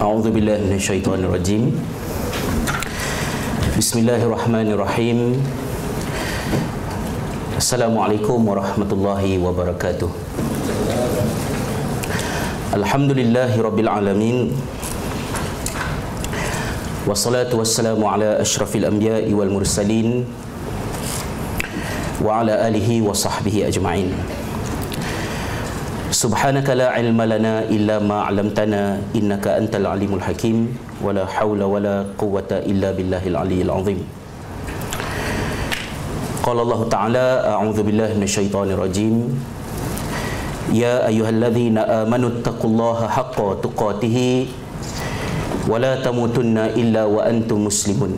أعوذ بالله من الشيطان الرجيم بسم الله الرحمن الرحيم السلام عليكم ورحمة الله وبركاته الحمد لله رب العالمين والصلاة والسلام على أشرف الأنبياء والمرسلين وعلى آله وصحبه أجمعين Subhanaka la ilma lana illa ma 'allamtana innaka antal alimul hakim wala haula wala quwwata illa billahil aliyil azim. Qala Allah Ta'ala a'udzu billahi minasyaitonir rajim. Ya ayyuhalladzina amanu taqullaha haqqa tuqatih wa la tamutunna illa wa antum muslimun.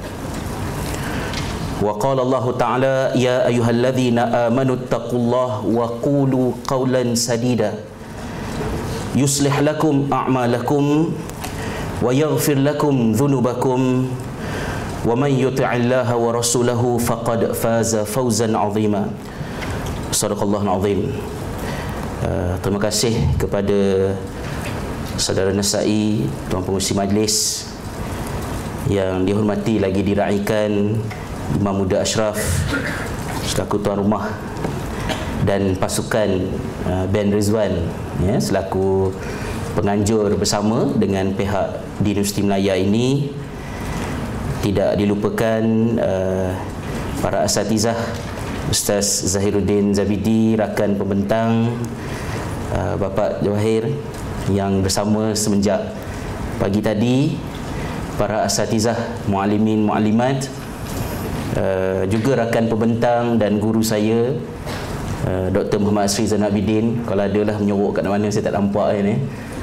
وقال الله تعالى يا أيها الذين آمنوا اتقوا الله وقولوا قولا سديدا يصلح لكم أعمالكم ويغفر لكم ذنوبكم ومن يطع الله ورسوله فقد فاز فوزا عظيما صدق الله العظيم Uh, terima kasih kepada saudara Nasai, tuan pengurusi majlis yang dihormati lagi diraikan Imam Muda Ashraf selaku tuan rumah dan pasukan uh, Ben Rizwan ya, selaku penganjur bersama dengan pihak di Universiti Melaya ini. Tidak dilupakan uh, para asatizah Ustaz Zahiruddin Zabidi rakan pembentang uh, Bapak Jawahir yang bersama semenjak pagi tadi para asatizah muallimin muallimat uh, juga rakan pembentang dan guru saya uh, Dr. Muhammad Asri Zainal Abidin kalau ada lah menyorok kat mana saya tak nampak kan eh.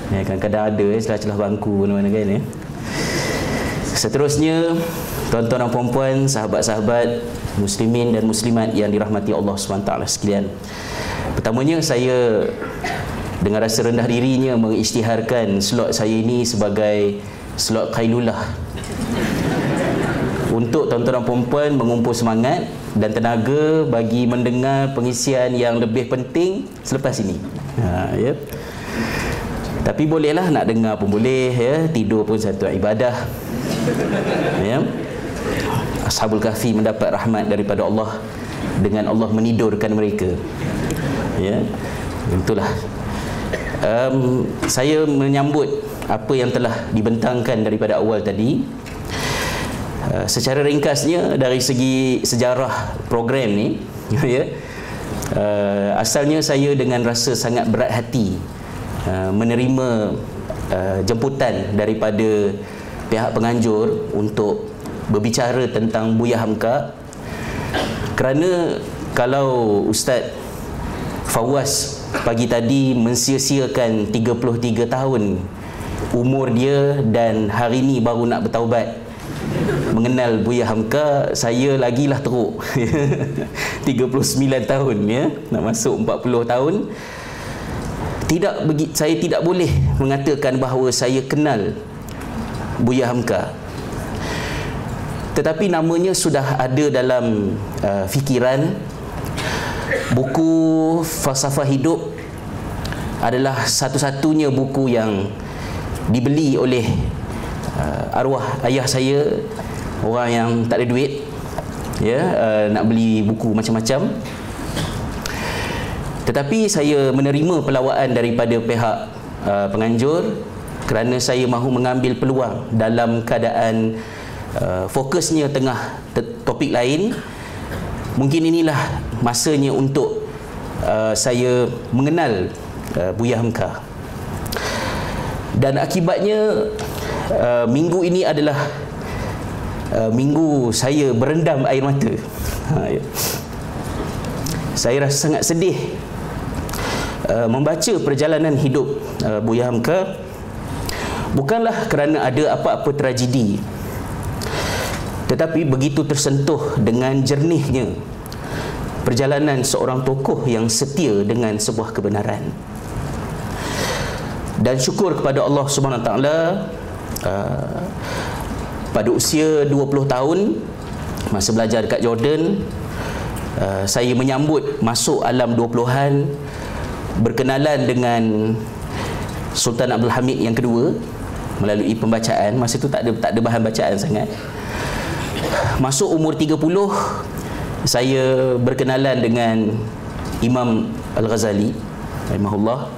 Ya, kadang-kadang ada eh, celah-celah bangku mana-mana kan eh. Seterusnya tuan-tuan dan puan-puan, sahabat-sahabat muslimin dan muslimat yang dirahmati Allah SWT sekalian. Pertamanya saya dengan rasa rendah dirinya mengisytiharkan slot saya ini sebagai slot Khailulah untuk tuan-tuan puan-puan mengumpul semangat dan tenaga bagi mendengar pengisian yang lebih penting selepas ini. Ha, ya. Tapi bolehlah nak dengar pun boleh ya, tidur pun satu ibadah. Ya. Ashabul Kahfi mendapat rahmat daripada Allah dengan Allah menidurkan mereka. Ya. Itulah. Um, saya menyambut apa yang telah dibentangkan daripada awal tadi Uh, secara ringkasnya dari segi sejarah program ni ya uh, asalnya saya dengan rasa sangat berat hati uh, menerima uh, jemputan daripada pihak penganjur untuk berbicara tentang Buya Hamka. Kerana kalau Ustaz Fawaz pagi tadi mensia-siakan 33 tahun umur dia dan hari ini baru nak bertaubat mengenal Buya Hamka saya lagilah teruk. 39 tahun ya. Nak masuk 40 tahun. Tidak saya tidak boleh mengatakan bahawa saya kenal Buya Hamka. Tetapi namanya sudah ada dalam uh, fikiran. Buku falsafah hidup adalah satu-satunya buku yang dibeli oleh uh, arwah ayah saya orang yang tak ada duit ya uh, nak beli buku macam-macam. Tetapi saya menerima pelawaan daripada pihak uh, penganjur kerana saya mahu mengambil peluang dalam keadaan uh, fokusnya tengah topik lain. Mungkin inilah masanya untuk uh, saya mengenal uh, Buya Hamka. Dan akibatnya uh, minggu ini adalah uh, minggu saya berendam air mata. Ha, ya. saya rasa sangat sedih uh, membaca perjalanan hidup uh, Buya Hamka bukanlah kerana ada apa-apa tragedi tetapi begitu tersentuh dengan jernihnya perjalanan seorang tokoh yang setia dengan sebuah kebenaran. Dan syukur kepada Allah Subhanahu taala uh, pada usia 20 tahun masa belajar dekat Jordan uh, saya menyambut masuk alam 20-an berkenalan dengan Sultan Abdul Hamid yang kedua melalui pembacaan. Masa itu tak ada tak ada bahan bacaan sangat. Masuk umur 30 saya berkenalan dengan Imam Al-Ghazali rahimahullah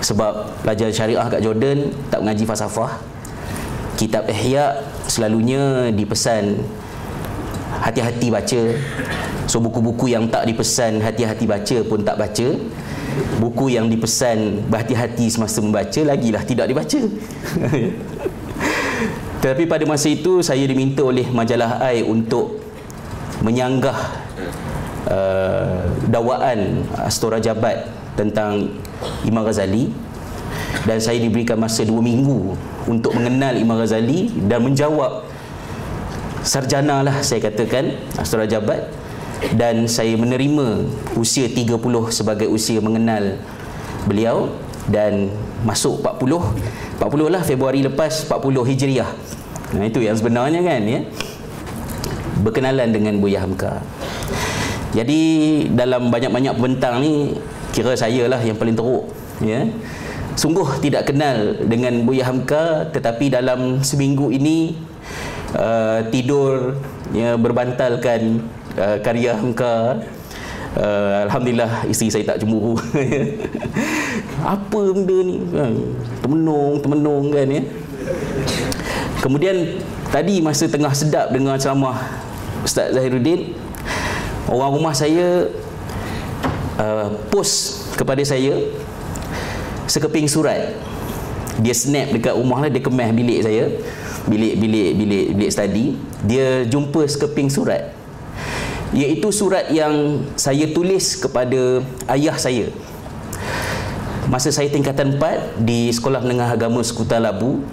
sebab pelajar syariah kat Jordan tak mengaji falsafah. Kitab Ihya selalunya dipesan hati-hati baca. So buku-buku yang tak dipesan hati-hati baca pun tak baca. Buku yang dipesan berhati-hati semasa membaca lagilah tidak dibaca. Tetapi pada masa itu saya diminta oleh majalah AI untuk menyanggah uh, dakwaan Astora Jabat tentang Imam Ghazali. Dan saya diberikan masa dua minggu untuk mengenal Imam Ghazali dan menjawab sarjana lah saya katakan Astora Jabat. Dan saya menerima usia 30 sebagai usia mengenal beliau. Dan masuk 40 40 lah Februari lepas 40 Hijriah. Nah itu yang sebenarnya kan ya. Berkenalan dengan Buya Hamka. Jadi dalam banyak-banyak pembentang ni kira saya lah yang paling teruk ya. Sungguh tidak kenal dengan Buya Hamka tetapi dalam seminggu ini uh, tidur ya berbantalkan uh, karya Hamka. Uh, Alhamdulillah isteri saya tak cemburu. Apa benda ni? Kan? temenung temenung kan ya. Kemudian tadi masa tengah sedap dengan ceramah Ustaz Zahiruddin orang rumah saya uh, post kepada saya sekeping surat. Dia snap dekat rumah lah dia kemas bilik saya. Bilik bilik bilik bilik study. Dia jumpa sekeping surat. Iaitu surat yang saya tulis kepada ayah saya. Masa saya tingkatan 4 di Sekolah Menengah Agama Sekutar Labu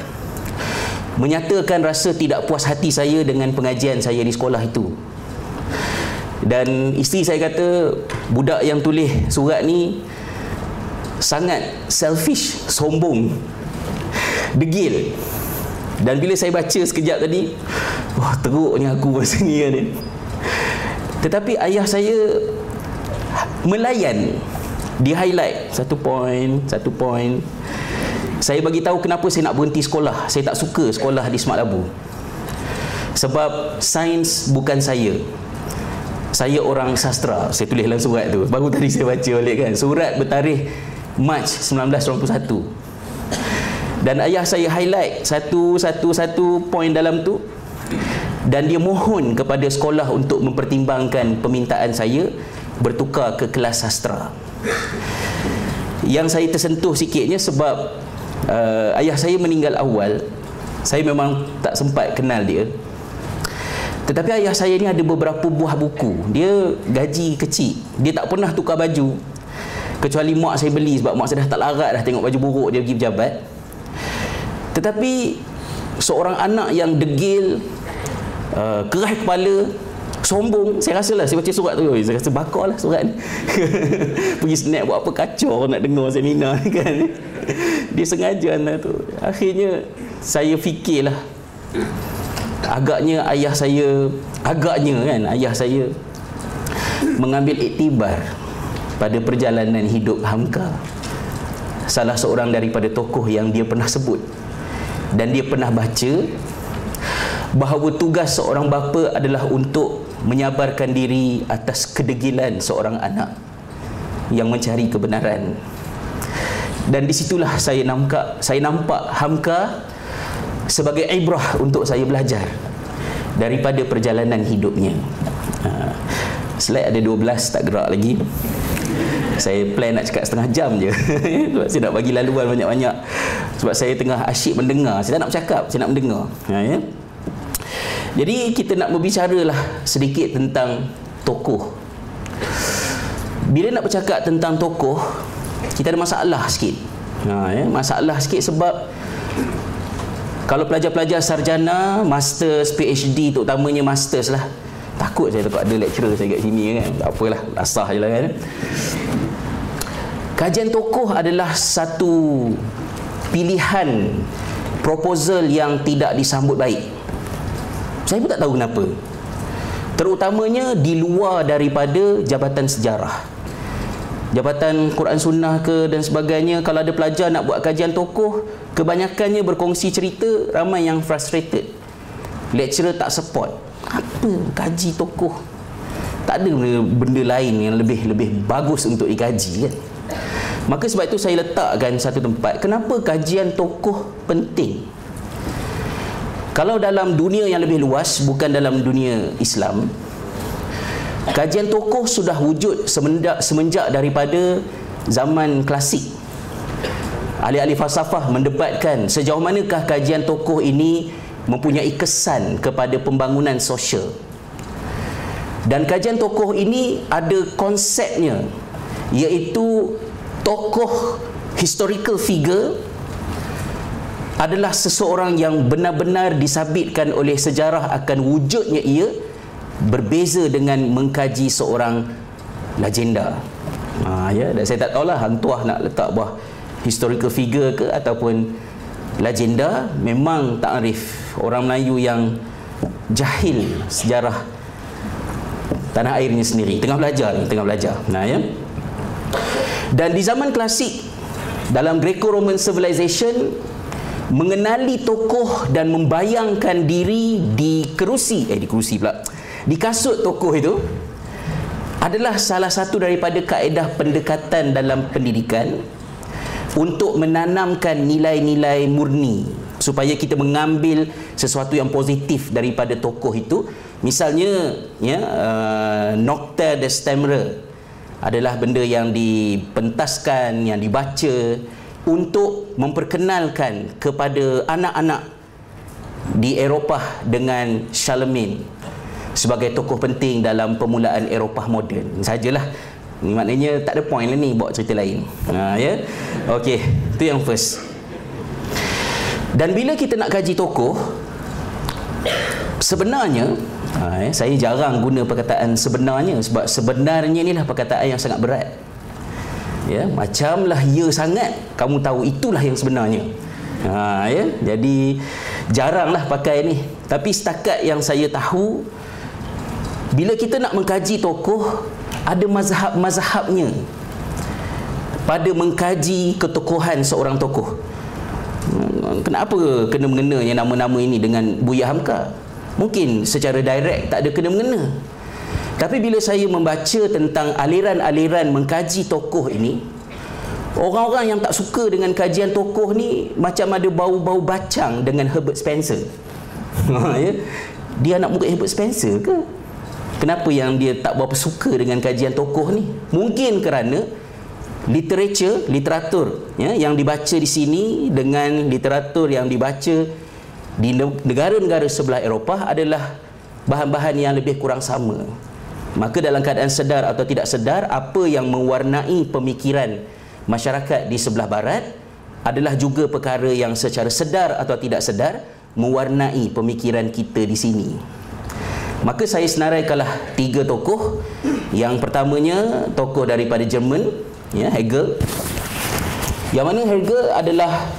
menyatakan rasa tidak puas hati saya dengan pengajian saya di sekolah itu dan isteri saya kata budak yang tulis surat ni sangat selfish, sombong degil. Dan bila saya baca sekejap tadi wah teruknya aku masa ni kan tetapi ayah saya melayan di highlight. Satu poin satu poin saya bagi tahu kenapa saya nak berhenti sekolah. Saya tak suka sekolah di Smart Labu. Sebab sains bukan saya saya orang sastra saya tulis dalam surat tu. Baru tadi saya baca balik kan. Surat bertarikh Mac 1991 dan ayah saya highlight satu satu satu poin dalam tu. Dan dia mohon kepada sekolah untuk mempertimbangkan permintaan saya bertukar ke kelas sastra. Yang saya tersentuh sikitnya sebab uh, ayah saya meninggal awal. Saya memang tak sempat kenal dia tetapi ayah saya ni ada beberapa buah buku. Dia gaji kecil. Dia tak pernah tukar baju. Kecuali mak saya beli sebab mak saya dah tak larat dah tengok baju buruk dia pergi pejabat. Tetapi seorang anak yang degil uh, keras kepala sombong saya rasa lah saya baca surat tu. Saya rasa bakar lah surat ni. Pergi snap buat apa? Kacau nak dengar seminar ni kan. Dia sengaja lah tu. Akhirnya saya fikirlah agaknya ayah saya agaknya kan ayah saya mengambil iktibar pada perjalanan hidup Hamka. Salah seorang daripada tokoh yang dia pernah sebut dan dia pernah baca bahawa tugas seorang bapa adalah untuk menyabarkan diri atas kedegilan seorang anak yang mencari kebenaran. Dan disitulah saya nampak saya nampak Hamka sebagai ibrah untuk saya belajar daripada perjalanan hidupnya ha. slide ada 12 tak gerak lagi saya plan nak cakap setengah jam je sebab saya nak bagi laluan banyak-banyak sebab saya tengah asyik mendengar saya tak nak bercakap saya nak mendengar ha, ya? Jadi kita nak berbicara lah sedikit tentang tokoh. Bila nak bercakap tentang tokoh, kita ada masalah sikit. Ha, ya, masalah sikit sebab kalau pelajar-pelajar sarjana masters PhD terutamanya masters lah. Takut saya takut ada lecturer saya kat sini kan? Tak apalah asah je lah kan? Kajian tokoh adalah satu pilihan proposal yang tidak disambut baik. Saya pun tak tahu kenapa. Terutamanya di luar daripada jabatan sejarah jabatan Quran Sunnah ke dan sebagainya kalau ada pelajar nak buat kajian tokoh kebanyakannya berkongsi cerita ramai yang frustrated. Lecturer tak support. Apa kaji tokoh? Tak ada benda, benda lain yang lebih lebih bagus untuk dikaji kan? Maka sebab itu saya letakkan satu tempat kenapa kajian tokoh penting? Kalau dalam dunia yang lebih luas bukan dalam dunia Islam kajian tokoh sudah wujud semenjak, semenjak daripada zaman klasik. Ahli-ahli falsafah mendebatkan sejauh manakah kajian tokoh ini mempunyai kesan kepada pembangunan sosial. Dan kajian tokoh ini ada konsepnya iaitu tokoh historical figure adalah seseorang yang benar-benar disabitkan oleh sejarah akan wujudnya ia berbeza dengan mengkaji seorang legenda. Ha, ya, dan saya tak tahulah hantuah nak letak buah historical figure ke ataupun legenda memang tak arif. Orang Melayu yang jahil sejarah tanah airnya sendiri. Tengah belajar tengah belajar. Nah ya. Dan di zaman klasik dalam Greco-Roman civilization mengenali tokoh dan membayangkan diri di kerusi. Eh di kerusi pula di kasut tokoh itu adalah salah satu daripada kaedah pendekatan dalam pendidikan untuk menanamkan nilai-nilai murni supaya kita mengambil sesuatu yang positif daripada tokoh itu. Misalnya ya uh, Nocta de Stemre adalah benda yang dipentaskan yang dibaca untuk memperkenalkan kepada anak-anak di Eropah dengan Charlemagne sebagai tokoh penting dalam permulaan Eropah moden. Sajalah. Ini maknanya tak ada point lah ni bawa cerita lain. Ha ya. Okey, itu yang first. Dan bila kita nak kaji tokoh sebenarnya ha, ya, saya jarang guna perkataan sebenarnya sebab sebenarnya inilah perkataan yang sangat berat ya macamlah ya sangat kamu tahu itulah yang sebenarnya ha ya jadi jaranglah pakai ni tapi setakat yang saya tahu bila kita nak mengkaji tokoh ada mazhab-mazhabnya pada mengkaji ketokohan seorang tokoh hmm, kenapa kena mengenanya nama-nama ini dengan Buya Hamka mungkin secara direct tak ada kena mengena tapi bila saya membaca tentang aliran-aliran mengkaji tokoh ini, orang-orang yang tak suka dengan kajian tokoh ni macam ada bau-bau bacang dengan Herbert Spencer. Ya? Dia nak murid Herbert Spencer ke? Kenapa yang dia tak berapa suka dengan kajian tokoh ni? Mungkin kerana literature, literatur ya, yang dibaca di sini dengan literatur yang dibaca di negara-negara sebelah Eropah adalah bahan-bahan yang lebih kurang sama. Maka dalam keadaan sedar atau tidak sedar Apa yang mewarnai pemikiran masyarakat di sebelah barat Adalah juga perkara yang secara sedar atau tidak sedar Mewarnai pemikiran kita di sini Maka saya senaraikanlah tiga tokoh. Yang pertamanya tokoh daripada Jerman ya, Hegel. Yang mana Hegel adalah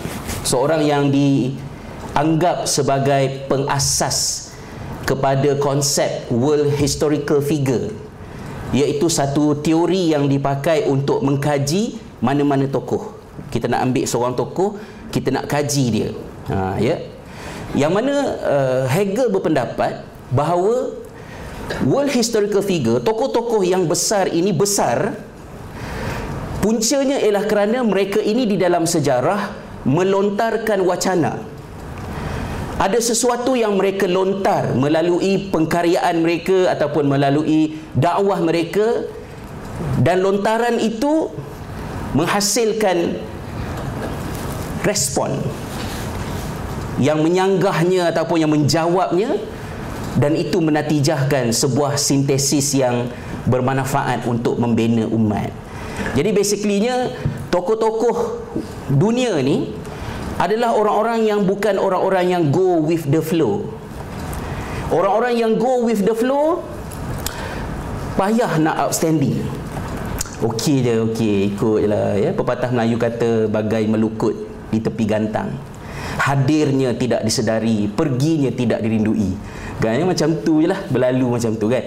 seorang yang dianggap sebagai pengasas kepada konsep world historical figure iaitu satu teori yang dipakai untuk mengkaji mana-mana tokoh. Kita nak ambil seorang tokoh kita nak kaji dia. Ha, ya. Yang mana uh, Hegel berpendapat bahawa world historical figure tokoh-tokoh yang besar ini besar puncanya ialah kerana mereka ini di dalam sejarah melontarkan wacana. Ada sesuatu yang mereka lontar melalui pengkaryaan mereka ataupun melalui dakwah mereka dan lontaran itu menghasilkan respon yang menyanggahnya ataupun yang menjawabnya dan itu menatijahkan sebuah sintesis yang bermanfaat untuk membina umat. Jadi basically-nya tokoh-tokoh dunia ni adalah orang-orang yang bukan orang-orang yang go with the flow. Orang-orang yang go with the flow payah nak outstanding. Okey je, okey, ikut je lah. Ya. Pepatah Melayu kata bagai melukut di tepi gantang. Hadirnya tidak disedari, perginya tidak dirindui. Kan, macam tu je lah, berlalu macam tu kan.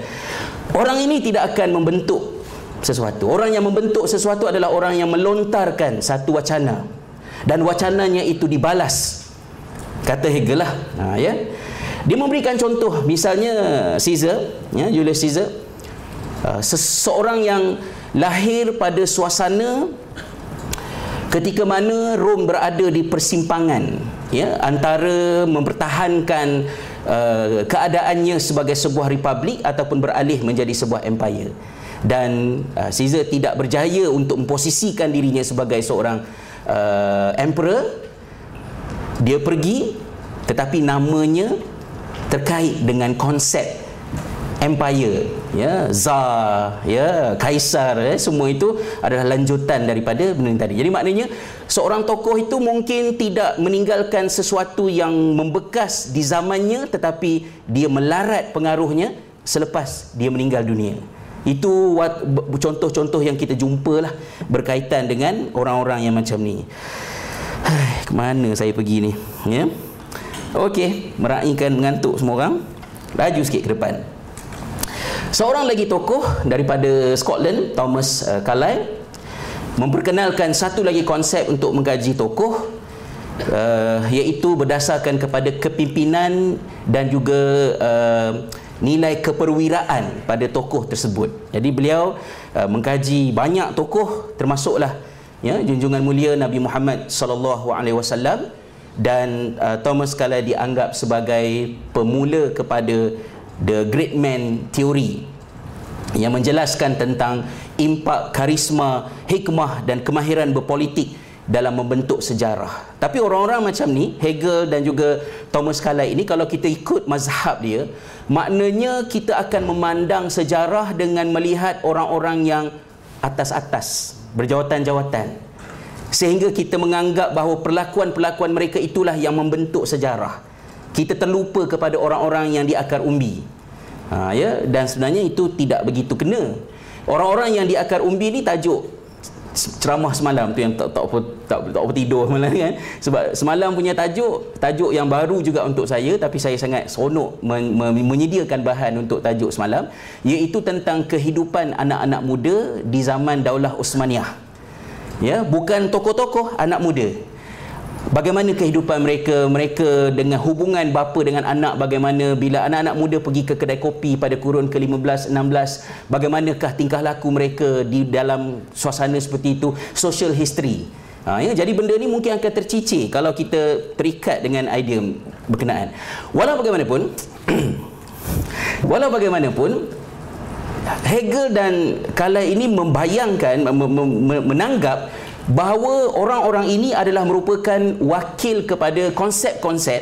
Orang ini tidak akan membentuk sesuatu. Orang yang membentuk sesuatu adalah orang yang melontarkan satu wacana. Dan wacananya itu dibalas. Kata Hegel lah. Ha, ya. Dia memberikan contoh, misalnya Caesar, ya, Julius Caesar, uh, seseorang yang lahir pada suasana ketika mana Rom berada di persimpangan ya antara mempertahankan uh, keadaannya sebagai sebuah republik ataupun beralih menjadi sebuah empire. Dan uh, Caesar tidak berjaya untuk memposisikan dirinya sebagai seorang uh, emperor. Dia pergi tetapi namanya terkait dengan konsep empire. Ya zar ya kaisar ya semua itu adalah lanjutan daripada benda tadi. Jadi maknanya seorang tokoh itu mungkin tidak meninggalkan sesuatu yang membekas di zamannya tetapi dia melarat pengaruhnya selepas dia meninggal dunia. Itu contoh-contoh yang kita jumpa lah berkaitan dengan orang-orang yang macam ni. Ke mana saya pergi ni? Ya? Okey meraihkan mengantuk semua orang. Laju sikit ke depan. Seorang lagi tokoh daripada Scotland, Thomas uh, Carlyle, memperkenalkan satu lagi konsep untuk mengkaji tokoh uh, iaitu berdasarkan kepada kepimpinan dan juga uh, nilai keperwiraan pada tokoh tersebut. Jadi beliau uh, mengkaji banyak tokoh termasuklah ya junjungan mulia Nabi Muhammad sallallahu alaihi wasallam dan uh, Thomas Carlyle dianggap sebagai pemula kepada the great man theory yang menjelaskan tentang impak karisma, hikmah dan kemahiran berpolitik dalam membentuk sejarah. Tapi orang-orang macam ni, Hegel dan juga Thomas Carlyle ini kalau kita ikut mazhab dia, maknanya kita akan memandang sejarah dengan melihat orang-orang yang atas-atas, berjawatan-jawatan. Sehingga kita menganggap bahawa perlakuan-perlakuan mereka itulah yang membentuk sejarah kita terlupa kepada orang-orang yang di akar umbi ha, ya dan sebenarnya itu tidak begitu kena orang-orang yang di akar umbi ni tajuk ceramah semalam tu yang tak tak apa tak, tak apa tidur malam kan. Sebab semalam punya tajuk tajuk yang baru juga untuk saya tapi saya sangat seronok men, men, menyediakan bahan untuk tajuk semalam iaitu tentang kehidupan anak-anak muda di zaman Daulah Osmaniyah ya bukan tokoh-tokoh anak muda Bagaimana kehidupan mereka? Mereka dengan hubungan bapa dengan anak Bagaimana? Bila anak-anak muda pergi ke kedai kopi Pada kurun ke-15, 16 Bagaimanakah tingkah laku mereka Di dalam suasana seperti itu? Social history. Ha, ya? Jadi benda ni mungkin akan tercicir Kalau kita terikat dengan idea berkenaan. Walau bagaimanapun Walau bagaimanapun Hegel dan Kala ini membayangkan Menanggap bahawa orang-orang ini adalah merupakan wakil kepada konsep-konsep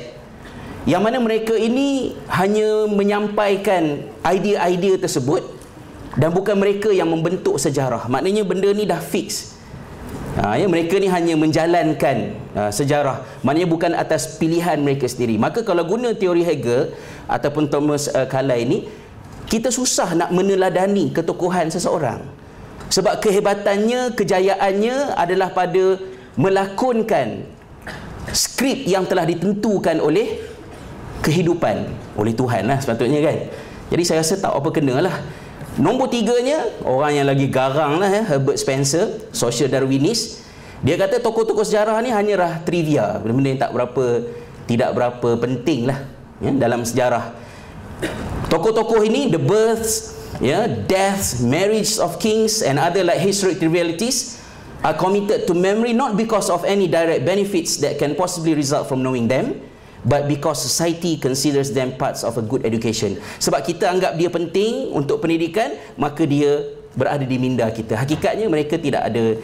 yang mana mereka ini hanya menyampaikan idea-idea tersebut dan bukan mereka yang membentuk sejarah. Maknanya benda ni dah fix. Ha, ya, mereka ni hanya menjalankan ha, sejarah. Maknanya bukan atas pilihan mereka sendiri. Maka kalau guna teori Hegel ataupun Thomas uh, Carlyle ini kita susah nak meneladani ketokohan seseorang sebab kehebatannya, kejayaannya adalah pada melakonkan skrip yang telah ditentukan oleh kehidupan oleh Tuhan lah sepatutnya kan. Jadi saya rasa tak apa kena lah. Nombor tiganya, orang yang lagi garang lah ya, Herbert Spencer, social Darwinist. Dia kata tokoh-tokoh sejarah ni hanyalah trivia. Benda-benda yang tak berapa, tidak berapa penting lah ya, dalam sejarah. Tokoh-tokoh ini, the births, yeah, deaths, marriage of kings and other like historic trivialities are committed to memory not because of any direct benefits that can possibly result from knowing them but because society considers them parts of a good education. Sebab kita anggap dia penting untuk pendidikan maka dia berada di minda kita. Hakikatnya mereka tidak ada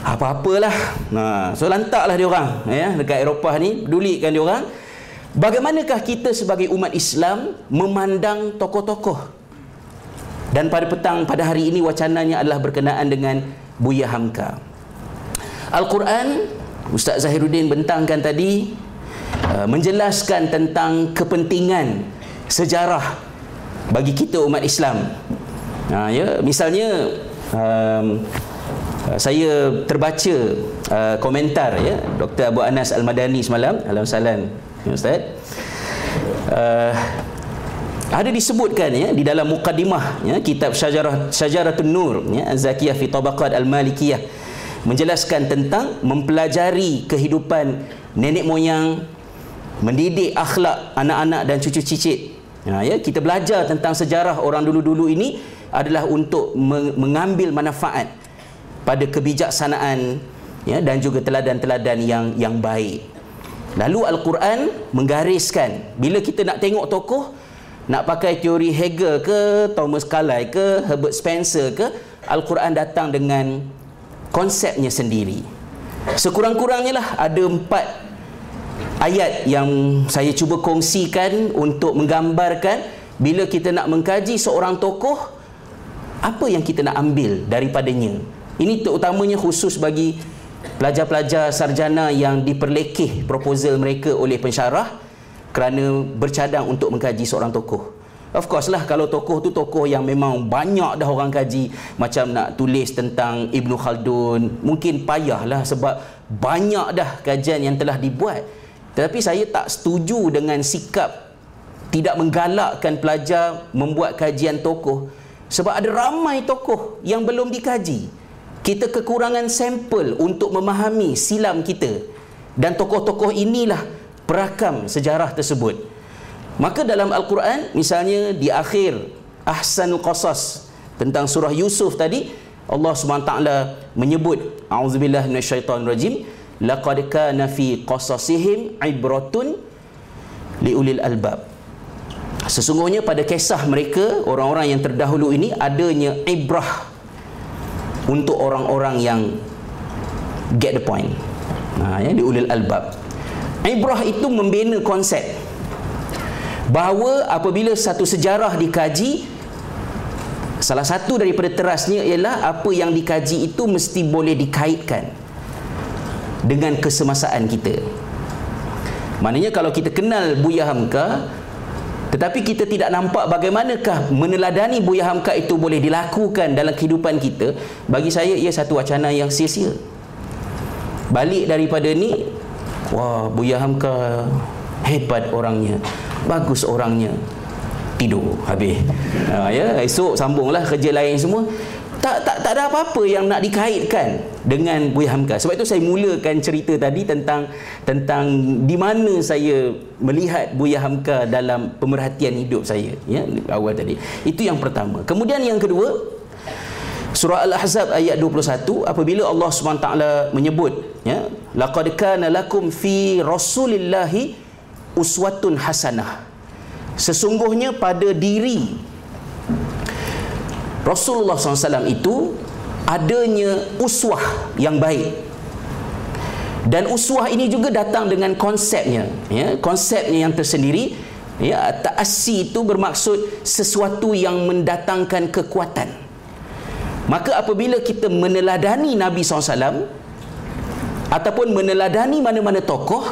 apa-apalah. Nah so lantaklah dia orang ya dekat Eropah ni pedulikan dia orang. Bagaimanakah kita sebagai umat Islam memandang tokoh-tokoh dan pada petang pada hari ini wacananya adalah berkenaan dengan Buya Hamka. Al-Quran Ustaz Zahiruddin bentangkan tadi uh, menjelaskan tentang kepentingan sejarah bagi kita umat Islam. Ha, ya, misalnya um, saya terbaca uh, komentar ya Dr. Abu Anas Al-Madani semalam Alam salam ya, Ustaz uh, ada disebutkan ya di dalam mukadimah ya kitab Syajarah Syajaratun Nur ya Zakiyah fi Tabaqat Al-Malikiyah menjelaskan tentang mempelajari kehidupan nenek moyang mendidik akhlak anak-anak dan cucu cicit Ha, ya, kita belajar tentang sejarah orang dulu-dulu ini adalah untuk mengambil manfaat pada kebijaksanaan ya, dan juga teladan-teladan yang yang baik. Lalu Al-Quran menggariskan bila kita nak tengok tokoh nak pakai teori Hegel ke Thomas Carlyle ke Herbert Spencer ke Al-Quran datang dengan konsepnya sendiri. Sekurang-kurangnya lah ada empat ayat yang saya cuba kongsikan untuk menggambarkan bila kita nak mengkaji seorang tokoh apa yang kita nak ambil daripadanya ini terutamanya khusus bagi pelajar-pelajar sarjana yang diperlekeh proposal mereka oleh pensyarah kerana bercadang untuk mengkaji seorang tokoh. Of course lah kalau tokoh tu tokoh yang memang banyak dah orang kaji macam nak tulis tentang Ibnu Khaldun mungkin payahlah sebab banyak dah kajian yang telah dibuat. Tetapi saya tak setuju dengan sikap tidak menggalakkan pelajar membuat kajian tokoh sebab ada ramai tokoh yang belum dikaji. Kita kekurangan sampel untuk memahami silam kita. Dan tokoh-tokoh inilah perakam sejarah tersebut. Maka dalam Al-Quran misalnya di akhir Ahsanul Qasas tentang surah Yusuf tadi Allah SWT menyebut A'udzubillah minasyaitanirrajim laqad kana fi qasasihim ibratun liulil albab. Sesungguhnya pada kisah mereka orang-orang yang terdahulu ini adanya ibrah untuk orang-orang yang get the point. Ha ya liulil albab ibrah itu membina konsep bahawa apabila satu sejarah dikaji salah satu daripada terasnya ialah apa yang dikaji itu mesti boleh dikaitkan dengan kesemasaan kita. Maknanya kalau kita kenal Buya Hamka tetapi kita tidak nampak bagaimanakah meneladani Buya Hamka itu boleh dilakukan dalam kehidupan kita, bagi saya ia satu wacana yang sia-sia. Balik daripada ni, wah Buya Hamka hebat orangnya, bagus orangnya. Tidur habis. Ha, ya, esok sambunglah kerja lain semua tak tak tak ada apa-apa yang nak dikaitkan dengan Buya Hamka. Sebab itu saya mulakan cerita tadi tentang tentang di mana saya melihat Buya Hamka dalam pemerhatian hidup saya ya awal tadi. Itu yang pertama. Kemudian yang kedua surah Al-Ahzab ayat 21 apabila Allah SWT menyebut ya laqad kana lakum fi rasulillahi uswatun hasanah. Sesungguhnya pada diri Rasulullah SAW itu adanya uswah yang baik dan uswah ini juga datang dengan konsepnya ya konsepnya yang tersendiri ya ta'assi itu bermaksud sesuatu yang mendatangkan kekuatan maka apabila kita meneladani Nabi SAW ataupun meneladani mana-mana tokoh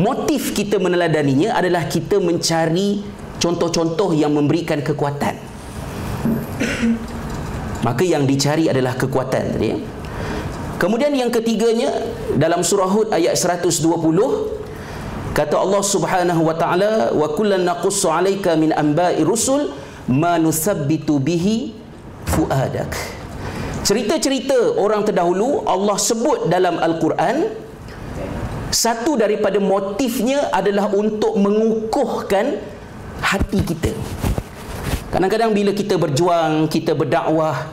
motif kita meneladaninya adalah kita mencari contoh-contoh yang memberikan kekuatan Maka yang dicari adalah kekuatan tadi ya. Kemudian yang ketiganya dalam surah Hud ayat 120 kata Allah Subhanahu wa taala wa kullan naqussu alayka min anba'i rusul ma nusabbitu bihi fuadak. Cerita-cerita orang terdahulu Allah sebut dalam Al-Quran satu daripada motifnya adalah untuk mengukuhkan hati kita. Kadang-kadang bila kita berjuang, kita berdakwah,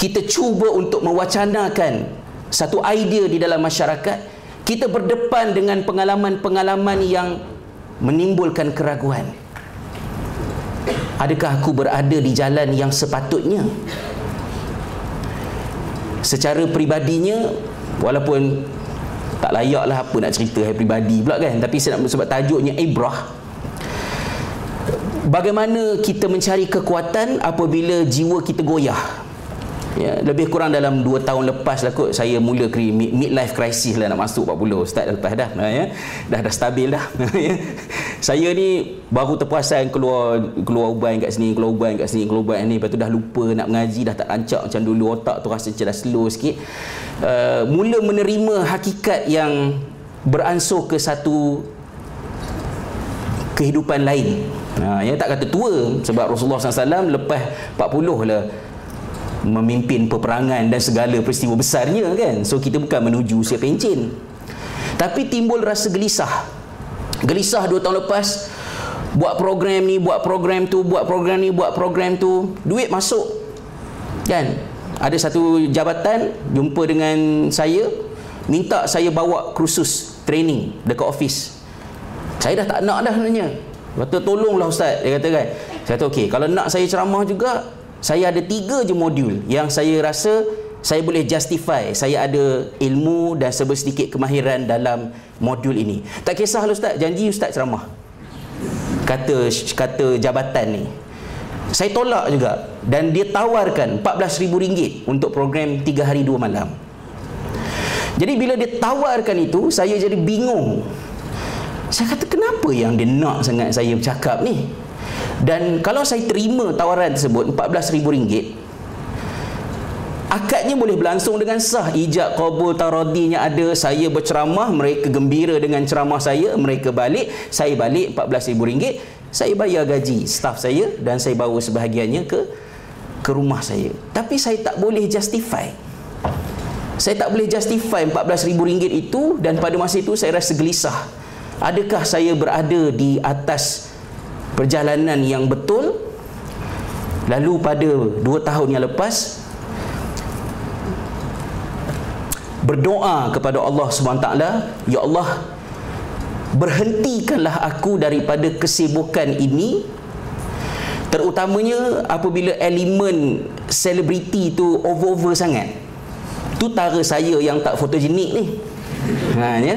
kita cuba untuk mewacanakan satu idea di dalam masyarakat, kita berdepan dengan pengalaman-pengalaman yang menimbulkan keraguan. Adakah aku berada di jalan yang sepatutnya? Secara pribadinya, walaupun tak layaklah apa nak cerita hai pribadi pula kan, tapi sebab tajuknya ibrah, bagaimana kita mencari kekuatan apabila jiwa kita goyah Ya, lebih kurang dalam 2 tahun lepas lah kot saya mula midlife crisis lah nak masuk 40 start dah lepas dah. Ya. dah dah stabil dah. Ya. saya ni baru terpuasan keluar keluar uban kat sini keluar uban kat sini keluar uban ni. Lepas tu dah lupa nak mengaji dah tak lancak macam dulu. Otak tu rasa macam dah slow sikit. Uh, mula menerima hakikat yang beransur ke satu kehidupan lain. Ha, yang tak kata tua sebab Rasulullah SAW lepas 40 lah memimpin peperangan dan segala peristiwa besarnya kan? So kita bukan menuju usia pencin tapi timbul rasa gelisah. Gelisah dua tahun lepas buat program ni buat program tu buat program ni buat program tu duit masuk. Kan? Ada satu jabatan jumpa dengan saya minta saya bawa kursus training dekat office saya dah tak nak dah sebenarnya. Lepas tolonglah ustaz. Dia kata kan saya kata okey kalau nak saya ceramah juga saya ada tiga je modul yang saya rasa saya boleh justify saya ada ilmu dan sedikit kemahiran dalam modul ini. Tak kisah lah ustaz, janji ustaz ceramah. Kata kata jabatan ni. Saya tolak juga dan dia tawarkan RM14,000 untuk program 3 hari 2 malam. Jadi bila dia tawarkan itu, saya jadi bingung. Saya kata kenapa yang dia nak sangat saya bercakap ni? Dan kalau saya terima tawaran tersebut RM14,000 Akadnya boleh berlangsung dengan sah. Ijab kabul taradinya ada Saya berceramah Mereka gembira dengan ceramah saya Mereka balik Saya balik RM14,000 Saya bayar gaji staff saya Dan saya bawa sebahagiannya ke ke rumah saya. Tapi saya tak boleh justify. Saya tak boleh justify RM14,000 itu Dan pada masa itu saya rasa gelisah. Adakah saya berada di atas perjalanan yang betul lalu pada dua tahun yang lepas berdoa kepada Allah SWT Ya Allah berhentikanlah aku daripada kesibukan ini. Terutamanya apabila elemen selebriti tu over-over sangat. Tu tara saya yang tak fotogenik ni. Ha, ya?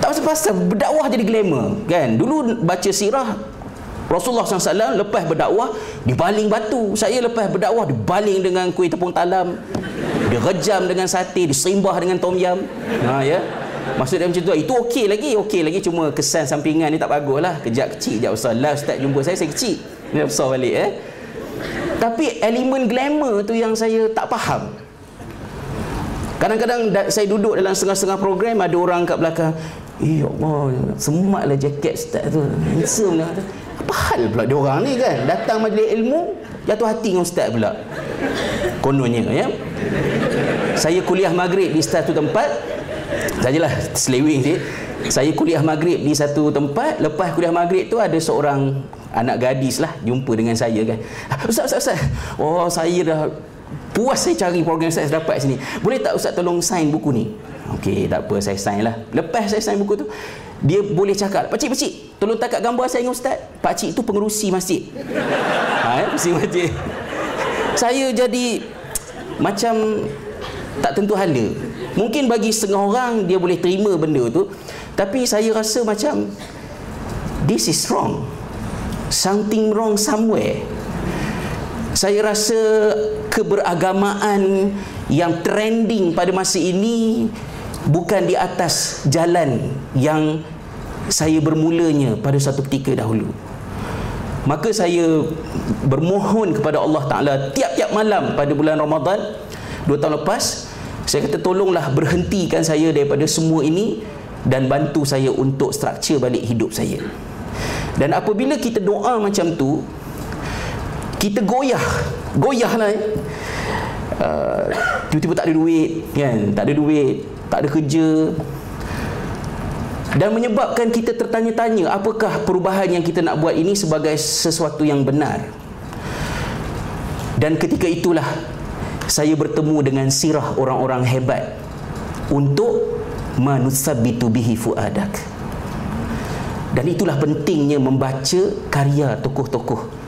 tak pasal-pasal berdakwah jadi glamour kan? Dulu baca sirah Rasulullah SAW lepas berdakwah dibaling batu. Saya lepas berdakwah dibaling dengan kuih tepung talam. Direjam dengan sate disembah dengan tom yam ha, ya? Maksud dia macam tu itu okey lagi okey lagi. Cuma kesan sampingan ni tak bagus lah. Kejap kecil kejap besar lah ustaz jumpa saya saya kecil. Dia besar balik eh? Tapi elemen glamour tu yang saya tak faham. Kadang-kadang saya duduk dalam setengah-setengah program ada orang kat belakang Eh Allah, sematlah jaket ustaz tu. Handsome lah apa hal pula dia orang ni kan. Datang majlis ilmu jatuh hati dengan ustaz pula. Kononnya ya. Saya kuliah maghrib di satu tempat. Sajalah selewing sikit. Saya kuliah maghrib di satu tempat. Lepas kuliah maghrib tu ada seorang anak gadis lah jumpa dengan saya kan. Ustaz ustaz ustaz. Oh saya dah puas saya cari program saya dapat sini. Boleh tak ustaz tolong sign buku ni? Okey, tak apa saya sign lah. Lepas saya sign buku tu, dia boleh cakap, "Pak cik, pak cik, tolong takat gambar saya dengan ustaz." Pak cik tu pengerusi masjid. ha, eh, pengerusi masjid. Saya jadi macam tak tentu hala. Mungkin bagi setengah orang dia boleh terima benda tu, tapi saya rasa macam this is wrong. Something wrong somewhere. Saya rasa keberagamaan yang trending pada masa ini bukan di atas jalan yang saya bermulanya pada satu ketika dahulu. Maka saya bermohon kepada Allah Ta'ala tiap-tiap malam pada bulan Ramadan dua tahun lepas saya kata tolonglah berhentikan saya daripada semua ini dan bantu saya untuk struktur balik hidup saya. Dan apabila kita doa macam tu kita goyah goyah lah eh. uh, tiba-tiba tak ada duit kan? Tak ada duit tak ada kerja dan menyebabkan kita tertanya-tanya apakah perubahan yang kita nak buat ini sebagai sesuatu yang benar? Dan ketika itulah saya bertemu dengan sirah orang-orang hebat untuk manusabbitu bihi fuadak. Dan itulah pentingnya membaca karya tokoh-tokoh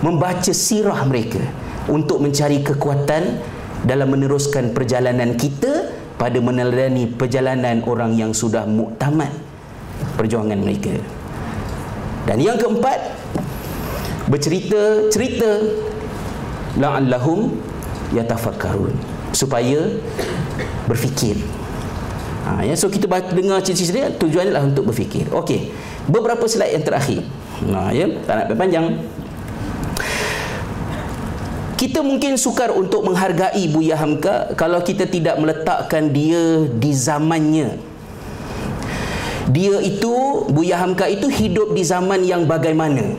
membaca sirah mereka untuk mencari kekuatan dalam meneruskan perjalanan kita pada meneladani perjalanan orang yang sudah muktamad perjuangan mereka. Dan yang keempat bercerita cerita la'allahum yatafakkarun. Supaya berfikir. Ha, ya so kita dengar cerita-cerita tujuannya adalah untuk berfikir. Okey beberapa slide yang terakhir. Nah ya tak nak panjang kita mungkin sukar untuk menghargai Buya Hamka kalau kita tidak meletakkan dia di zamannya. Dia itu, Buya Hamka itu hidup di zaman yang bagaimana?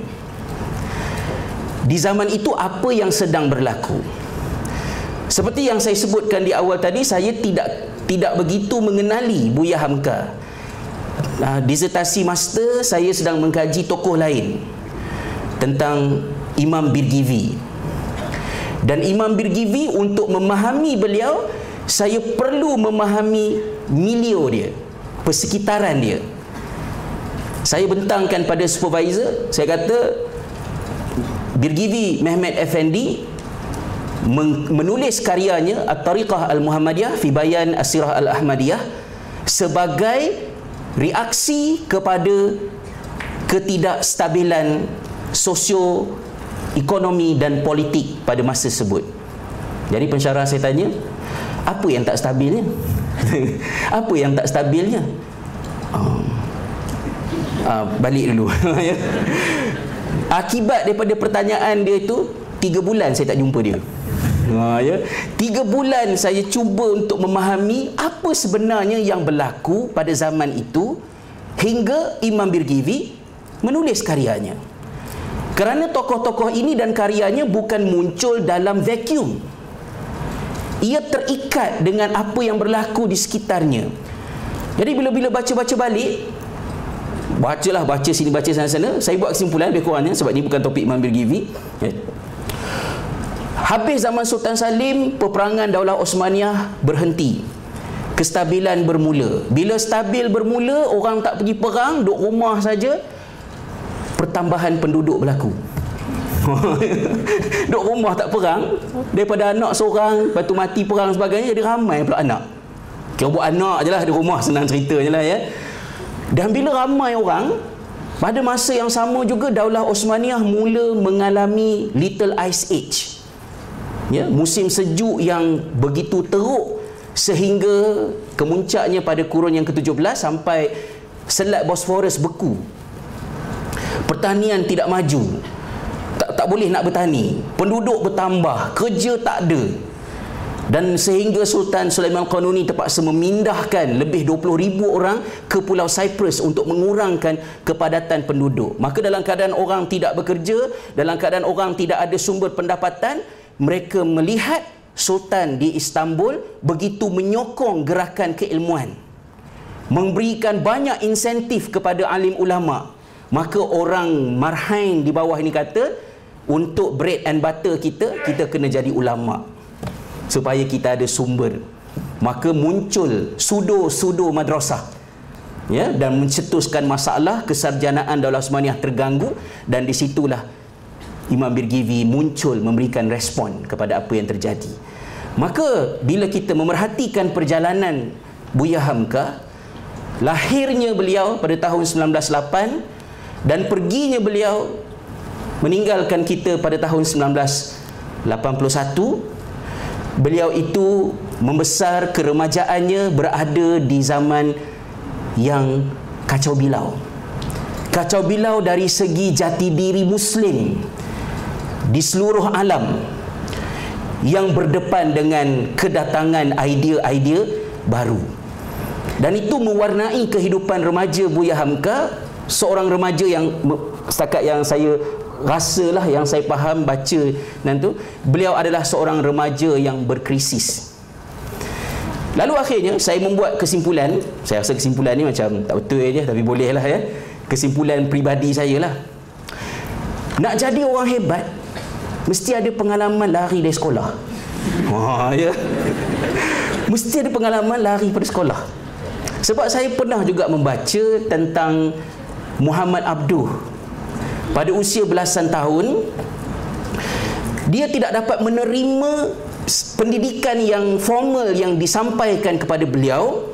Di zaman itu apa yang sedang berlaku? Seperti yang saya sebutkan di awal tadi, saya tidak tidak begitu mengenali Buya Hamka. Uh, disertasi master saya sedang mengkaji tokoh lain tentang Imam Birgivi dan Imam Birgivi untuk memahami beliau saya perlu memahami milio dia persekitaran dia. Saya bentangkan pada supervisor saya kata Birgivi Mehmet Effendi menulis karyanya At-Tariqah Al-Muhammadiyah fi Bayan Asirah Al-Ahmadiyah sebagai reaksi kepada ketidakstabilan sosio ekonomi dan politik pada masa tersebut. Jadi pensyarah saya tanya, apa yang tak stabilnya? apa yang tak stabilnya? Uh, uh, balik dulu. Akibat daripada pertanyaan dia itu, tiga bulan saya tak jumpa dia. Ha, ya. Tiga bulan saya cuba untuk memahami apa sebenarnya yang berlaku pada zaman itu hingga Imam Birgivi menulis karyanya. Kerana tokoh-tokoh ini dan karyanya bukan muncul dalam vacuum. Ia terikat dengan apa yang berlaku di sekitarnya. Jadi bila-bila baca-baca balik, bacalah baca sini baca sana-sana, saya buat kesimpulan lebih kurangnya sebab ini bukan topik Imam Birgivi. Ya. Habis zaman Sultan Salim, peperangan Daulah Osmaniyah berhenti. Kestabilan bermula. Bila stabil bermula, orang tak pergi perang, duduk rumah saja, pertambahan penduduk berlaku. Duduk rumah tak perang daripada anak seorang lepas tu mati perang sebagainya jadi ramai pula anak. Kira buat anak je lah di rumah senang cerita je lah ya. Dan bila ramai orang pada masa yang sama juga Daulah Osmaniyah mula mengalami Little Ice Age. Ya musim sejuk yang begitu teruk sehingga kemuncaknya pada kurun yang ke-17 sampai Selat Bosphorus beku pertanian tidak maju. Tak, tak boleh nak bertani. Penduduk bertambah. Kerja tak ada. Dan sehingga Sultan Sulaiman Qanuni terpaksa memindahkan lebih 20 ribu orang ke Pulau Cyprus untuk mengurangkan kepadatan penduduk. Maka dalam keadaan orang tidak bekerja, dalam keadaan orang tidak ada sumber pendapatan, mereka melihat Sultan di Istanbul begitu menyokong gerakan keilmuan. Memberikan banyak insentif kepada alim ulama' maka orang marhain di bawah ini kata untuk bread and butter kita kita kena jadi ulama supaya kita ada sumber. Maka muncul sudo-sudo madrasah ya dan mencetuskan masalah kesarjanaan Daulah Osmaniyah terganggu. Dan disitulah Imam Birgivi muncul memberikan respon kepada apa yang terjadi. Maka bila kita memerhatikan perjalanan Buya Hamka lahirnya beliau pada tahun 1908 dan perginya beliau meninggalkan kita pada tahun 1981 beliau itu membesar keremajaannya berada di zaman yang kacau bilau. Kacau bilau dari segi jati diri muslim di seluruh alam yang berdepan dengan kedatangan idea-idea baru. Dan itu mewarnai kehidupan remaja Buya Hamka seorang remaja yang setakat yang saya rasalah yang saya faham baca dan tu beliau adalah seorang remaja yang berkrisis. Lalu akhirnya saya membuat kesimpulan saya rasa kesimpulan ni macam tak betul je tapi boleh lah ya kesimpulan pribadi saya lah. Nak jadi orang hebat mesti ada pengalaman lari dari sekolah. Ha, ya. Mesti ada pengalaman lari pada sekolah. Sebab saya pernah juga membaca tentang Muhammad Abduh. Pada usia belasan tahun dia tidak dapat menerima pendidikan yang formal yang disampaikan kepada beliau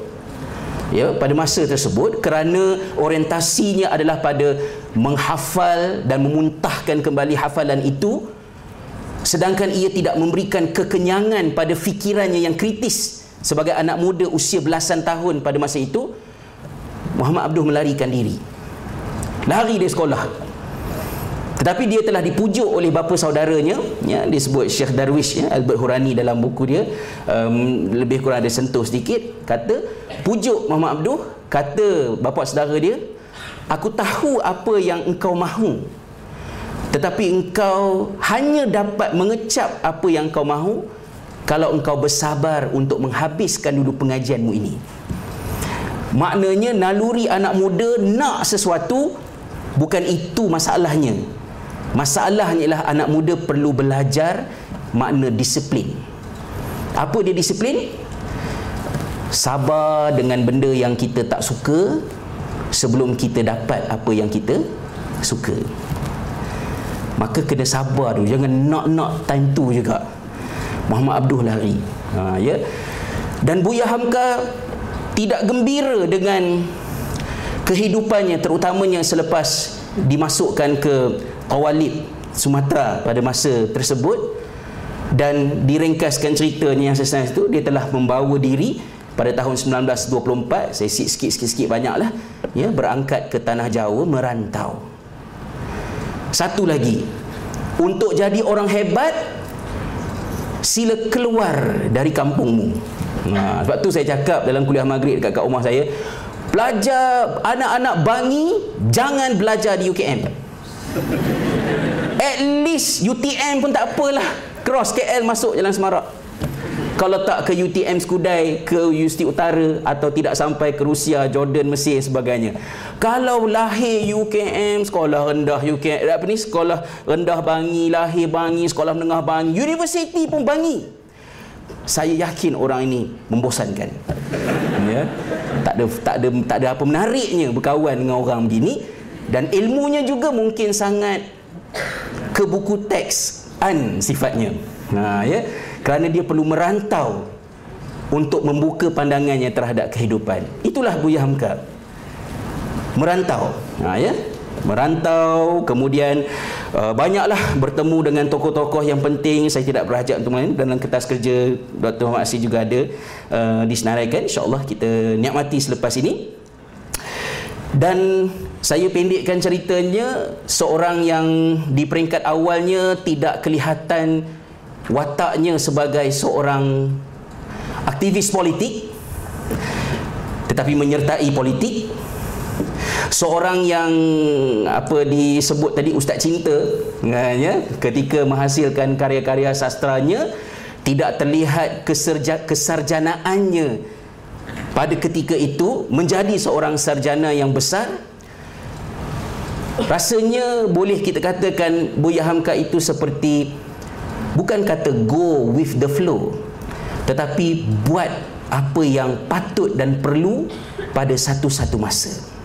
ya pada masa tersebut kerana orientasinya adalah pada menghafal dan memuntahkan kembali hafalan itu sedangkan ia tidak memberikan kekenyangan pada fikirannya yang kritis sebagai anak muda usia belasan tahun pada masa itu Muhammad Abduh melarikan diri lari dari sekolah. Tetapi dia telah dipujuk oleh bapa saudaranya ya disebut Syekh Darwish ya Albert Hurani dalam buku dia um, lebih kurang ada sentuh sedikit kata pujuk Muhammad Abduh kata bapa saudara dia aku tahu apa yang engkau mahu tetapi engkau hanya dapat mengecap apa yang engkau mahu kalau engkau bersabar untuk menghabiskan dulu pengajianmu ini. Maknanya naluri anak muda nak sesuatu bukan itu masalahnya Masalahnya ialah anak muda perlu belajar makna disiplin. Apa dia disiplin? Sabar dengan benda yang kita tak suka sebelum kita dapat apa yang kita suka. Maka kena sabar dulu. Jangan nak-nak time tu juga. Muhammad Abdul lari. Ha, ya? Dan Buya Hamka tidak gembira dengan kehidupannya terutamanya selepas dimasukkan ke Qawalid Sumatera pada masa tersebut dan diringkaskan ceritanya yang sesenai itu dia telah membawa diri pada tahun 1924 saya sikit sikit banyaklah ya berangkat ke tanah Jawa merantau. Satu lagi untuk jadi orang hebat sila keluar dari kampungmu. Nah, sebab tu saya cakap dalam kuliah maghrib dekat kat rumah saya belajar anak-anak bangi jangan belajar di UKM At least UTM pun tak apalah. Cross KL masuk Jalan Semarak. Kalau tak ke UTM Skudai, ke Universiti Utara atau tidak sampai ke Rusia, Jordan, Mesir sebagainya. Kalau lahir UKM, sekolah rendah UKM, apa ni? Sekolah rendah Bangi, lahir Bangi, sekolah menengah Bangi, universiti pun Bangi. Saya yakin orang ini membosankan. Ya. Tak ada tak ada tak ada apa menariknya berkawan dengan orang begini. Dan ilmunya juga mungkin sangat ke buku teks an sifatnya. Ha ya. Kerana dia perlu merantau untuk membuka pandangannya terhadap kehidupan. Itulah Buya Hamka merantau. Ha ya merantau kemudian uh, banyaklah bertemu dengan tokoh-tokoh yang penting. Saya tidak berhajat untuk main. Dalam kertas kerja Dr. Muhammad Asri juga ada uh, disenaraikan. Insyaallah kita nikmati selepas ini. Dan saya pendekkan ceritanya seorang yang di peringkat awalnya tidak kelihatan wataknya sebagai seorang aktivis politik tetapi menyertai politik seorang yang apa disebut tadi ustaz cinta ya ketika menghasilkan karya-karya sastranya tidak terlihat keserja, kesarjanaannya. Pada ketika itu menjadi seorang sarjana yang besar rasanya boleh kita katakan Buya Hamka itu seperti bukan kata go with the flow tetapi buat apa yang patut dan perlu pada satu-satu masa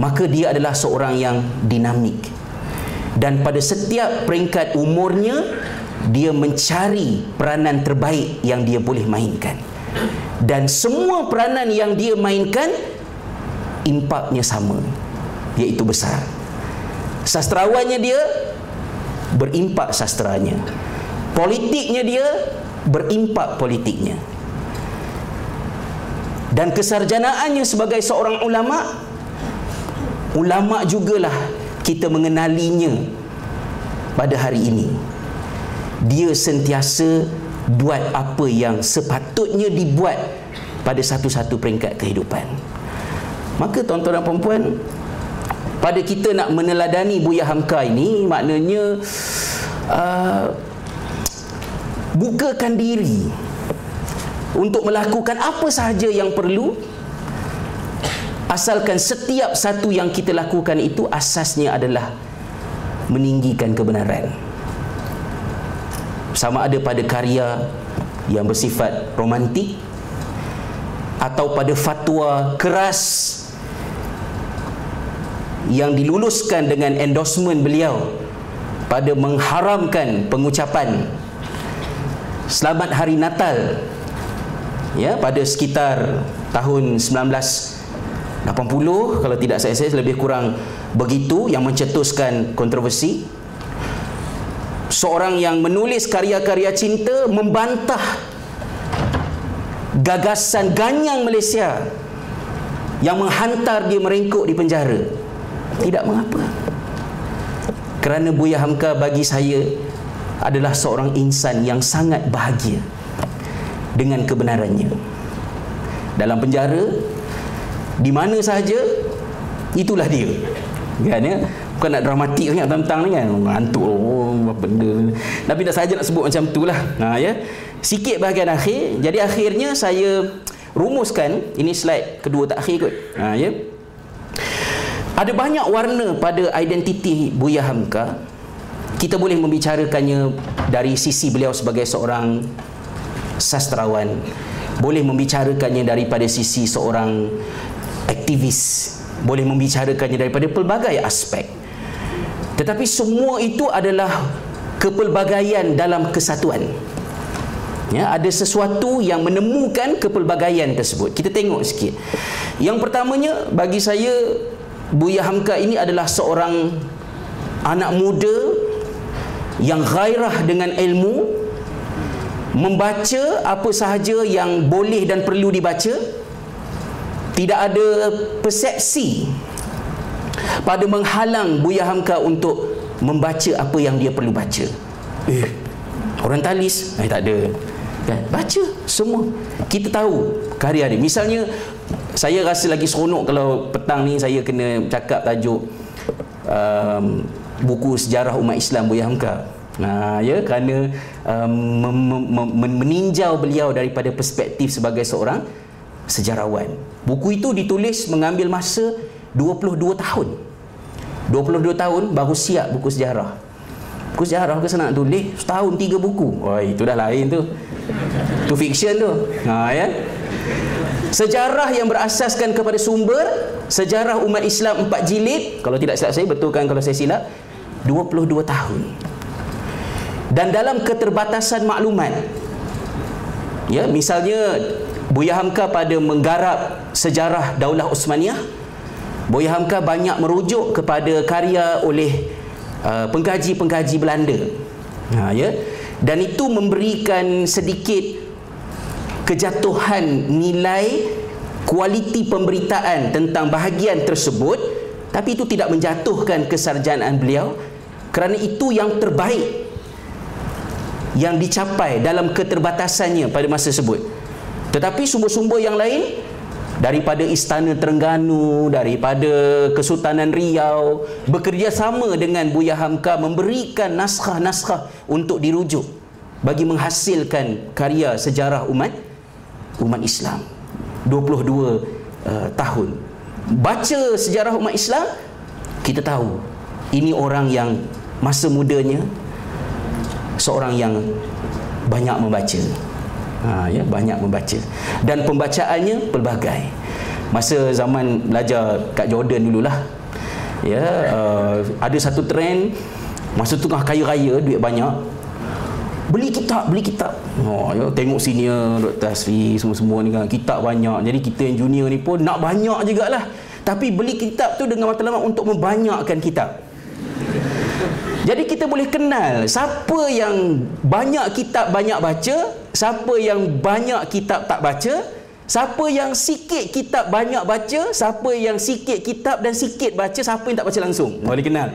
maka dia adalah seorang yang dinamik. Dan pada setiap peringkat umurnya dia mencari peranan terbaik yang dia boleh mainkan. Dan semua peranan yang dia mainkan impaknya sama iaitu besar. Sastrawannya dia berimpak sastranya. Politiknya dia berimpak politiknya. Dan kesarjanaannya sebagai seorang ulama ulama jugalah kita mengenalinya pada hari ini. Dia sentiasa buat apa yang sepatutnya dibuat pada satu-satu peringkat kehidupan. Maka tuan-tuan dan puan pada kita nak meneladani Buya Hamka ini maknanya uh, bukakan diri untuk melakukan apa sahaja yang perlu asalkan setiap satu yang kita lakukan itu asasnya adalah meninggikan kebenaran. Sama ada pada karya yang bersifat romantik atau pada fatwa keras yang diluluskan dengan endorsement beliau pada mengharamkan pengucapan selamat hari Natal ya pada sekitar tahun 1980 kalau tidak saya saya lebih kurang begitu yang mencetuskan kontroversi. Seorang yang menulis karya-karya cinta membantah gagasan ganyang Malaysia yang menghantar dia merengkuk di penjara. Tidak mengapa. Kerana Buya Hamka bagi saya adalah seorang insan yang sangat bahagia dengan kebenarannya. Dalam penjara di mana sahaja itulah dia. Kan ya? Bukan nak dramatik sangat tentang ni kan? Ngantuk. Oh, apa benda tapi tak saja nak sebut macam tu lah. Ha, ya? Sikit bahagian akhir. Jadi akhirnya saya rumuskan ini slide kedua tak akhir kot. Ha, ya? Ada banyak warna pada identiti Buya Hamka. Kita boleh membicarakannya dari sisi beliau sebagai seorang sastrawan. Boleh membicarakannya daripada sisi seorang aktivis boleh membicarakannya daripada pelbagai aspek. Tetapi semua itu adalah kepelbagaian dalam kesatuan. Ya ada sesuatu yang menemukan kepelbagaian tersebut. Kita tengok sikit. Yang pertamanya bagi saya Buya Hamka ini adalah seorang anak muda yang gairah dengan ilmu membaca apa sahaja yang boleh dan perlu dibaca tidak ada persepsi pada menghalang Buya Hamka untuk membaca apa yang dia perlu baca. Eh. Orang talis eh tak ada. Kan? Baca semua. Kita tahu karya dia. Misalnya saya rasa lagi seronok kalau petang ni saya kena cakap tajuk um, buku sejarah umat Islam Buya Hamka. Nah, ya kerana um, meninjau beliau daripada perspektif sebagai seorang sejarawan. Buku itu ditulis mengambil masa 22 tahun. 22 tahun baru siap buku sejarah. Buku sejarah ke sana nak tulis setahun tiga buku. Oh, itu dah lain tu. Tu fiction tu. Ha ya. Sejarah yang berasaskan kepada sumber Sejarah umat Islam empat jilid Kalau tidak silap saya, betulkan kalau saya silap 22 tahun Dan dalam keterbatasan maklumat Ya, misalnya Buya Hamka pada menggarap sejarah Daulah Osmaniyah Buya Hamka banyak merujuk kepada karya oleh uh, pengkaji-pengkaji Belanda? Ha, ya? Dan itu memberikan sedikit kejatuhan nilai kualiti pemberitaan tentang bahagian tersebut tapi itu tidak menjatuhkan kesarjanaan beliau. Kerana itu yang terbaik yang dicapai dalam keterbatasannya pada masa tersebut tetapi sumber-sumber yang lain daripada Istana Terengganu daripada Kesultanan Riau bekerjasama dengan Buya Hamka memberikan naskah-naskah untuk dirujuk bagi menghasilkan karya sejarah umat umat Islam. 22 uh, tahun. Baca sejarah umat Islam kita tahu ini orang yang masa mudanya seorang yang banyak membaca ha, ya, banyak membaca. Dan pembacaannya pelbagai. Masa zaman belajar kat Jordan dululah ya uh, ada satu trend masa tengah kaya raya duit banyak beli kitab beli kitab. Oh ya tengok senior Dr. Asri semua-semua ni kan kitab banyak. Jadi kita yang junior ni pun nak banyak jugalah. Tapi beli kitab tu dengan matlamat untuk membanyakkan kitab jadi kita boleh kenal siapa yang banyak kitab banyak baca siapa yang banyak kitab tak baca siapa yang sikit kitab banyak baca siapa yang sikit kitab dan sikit baca siapa yang tak baca langsung boleh kenal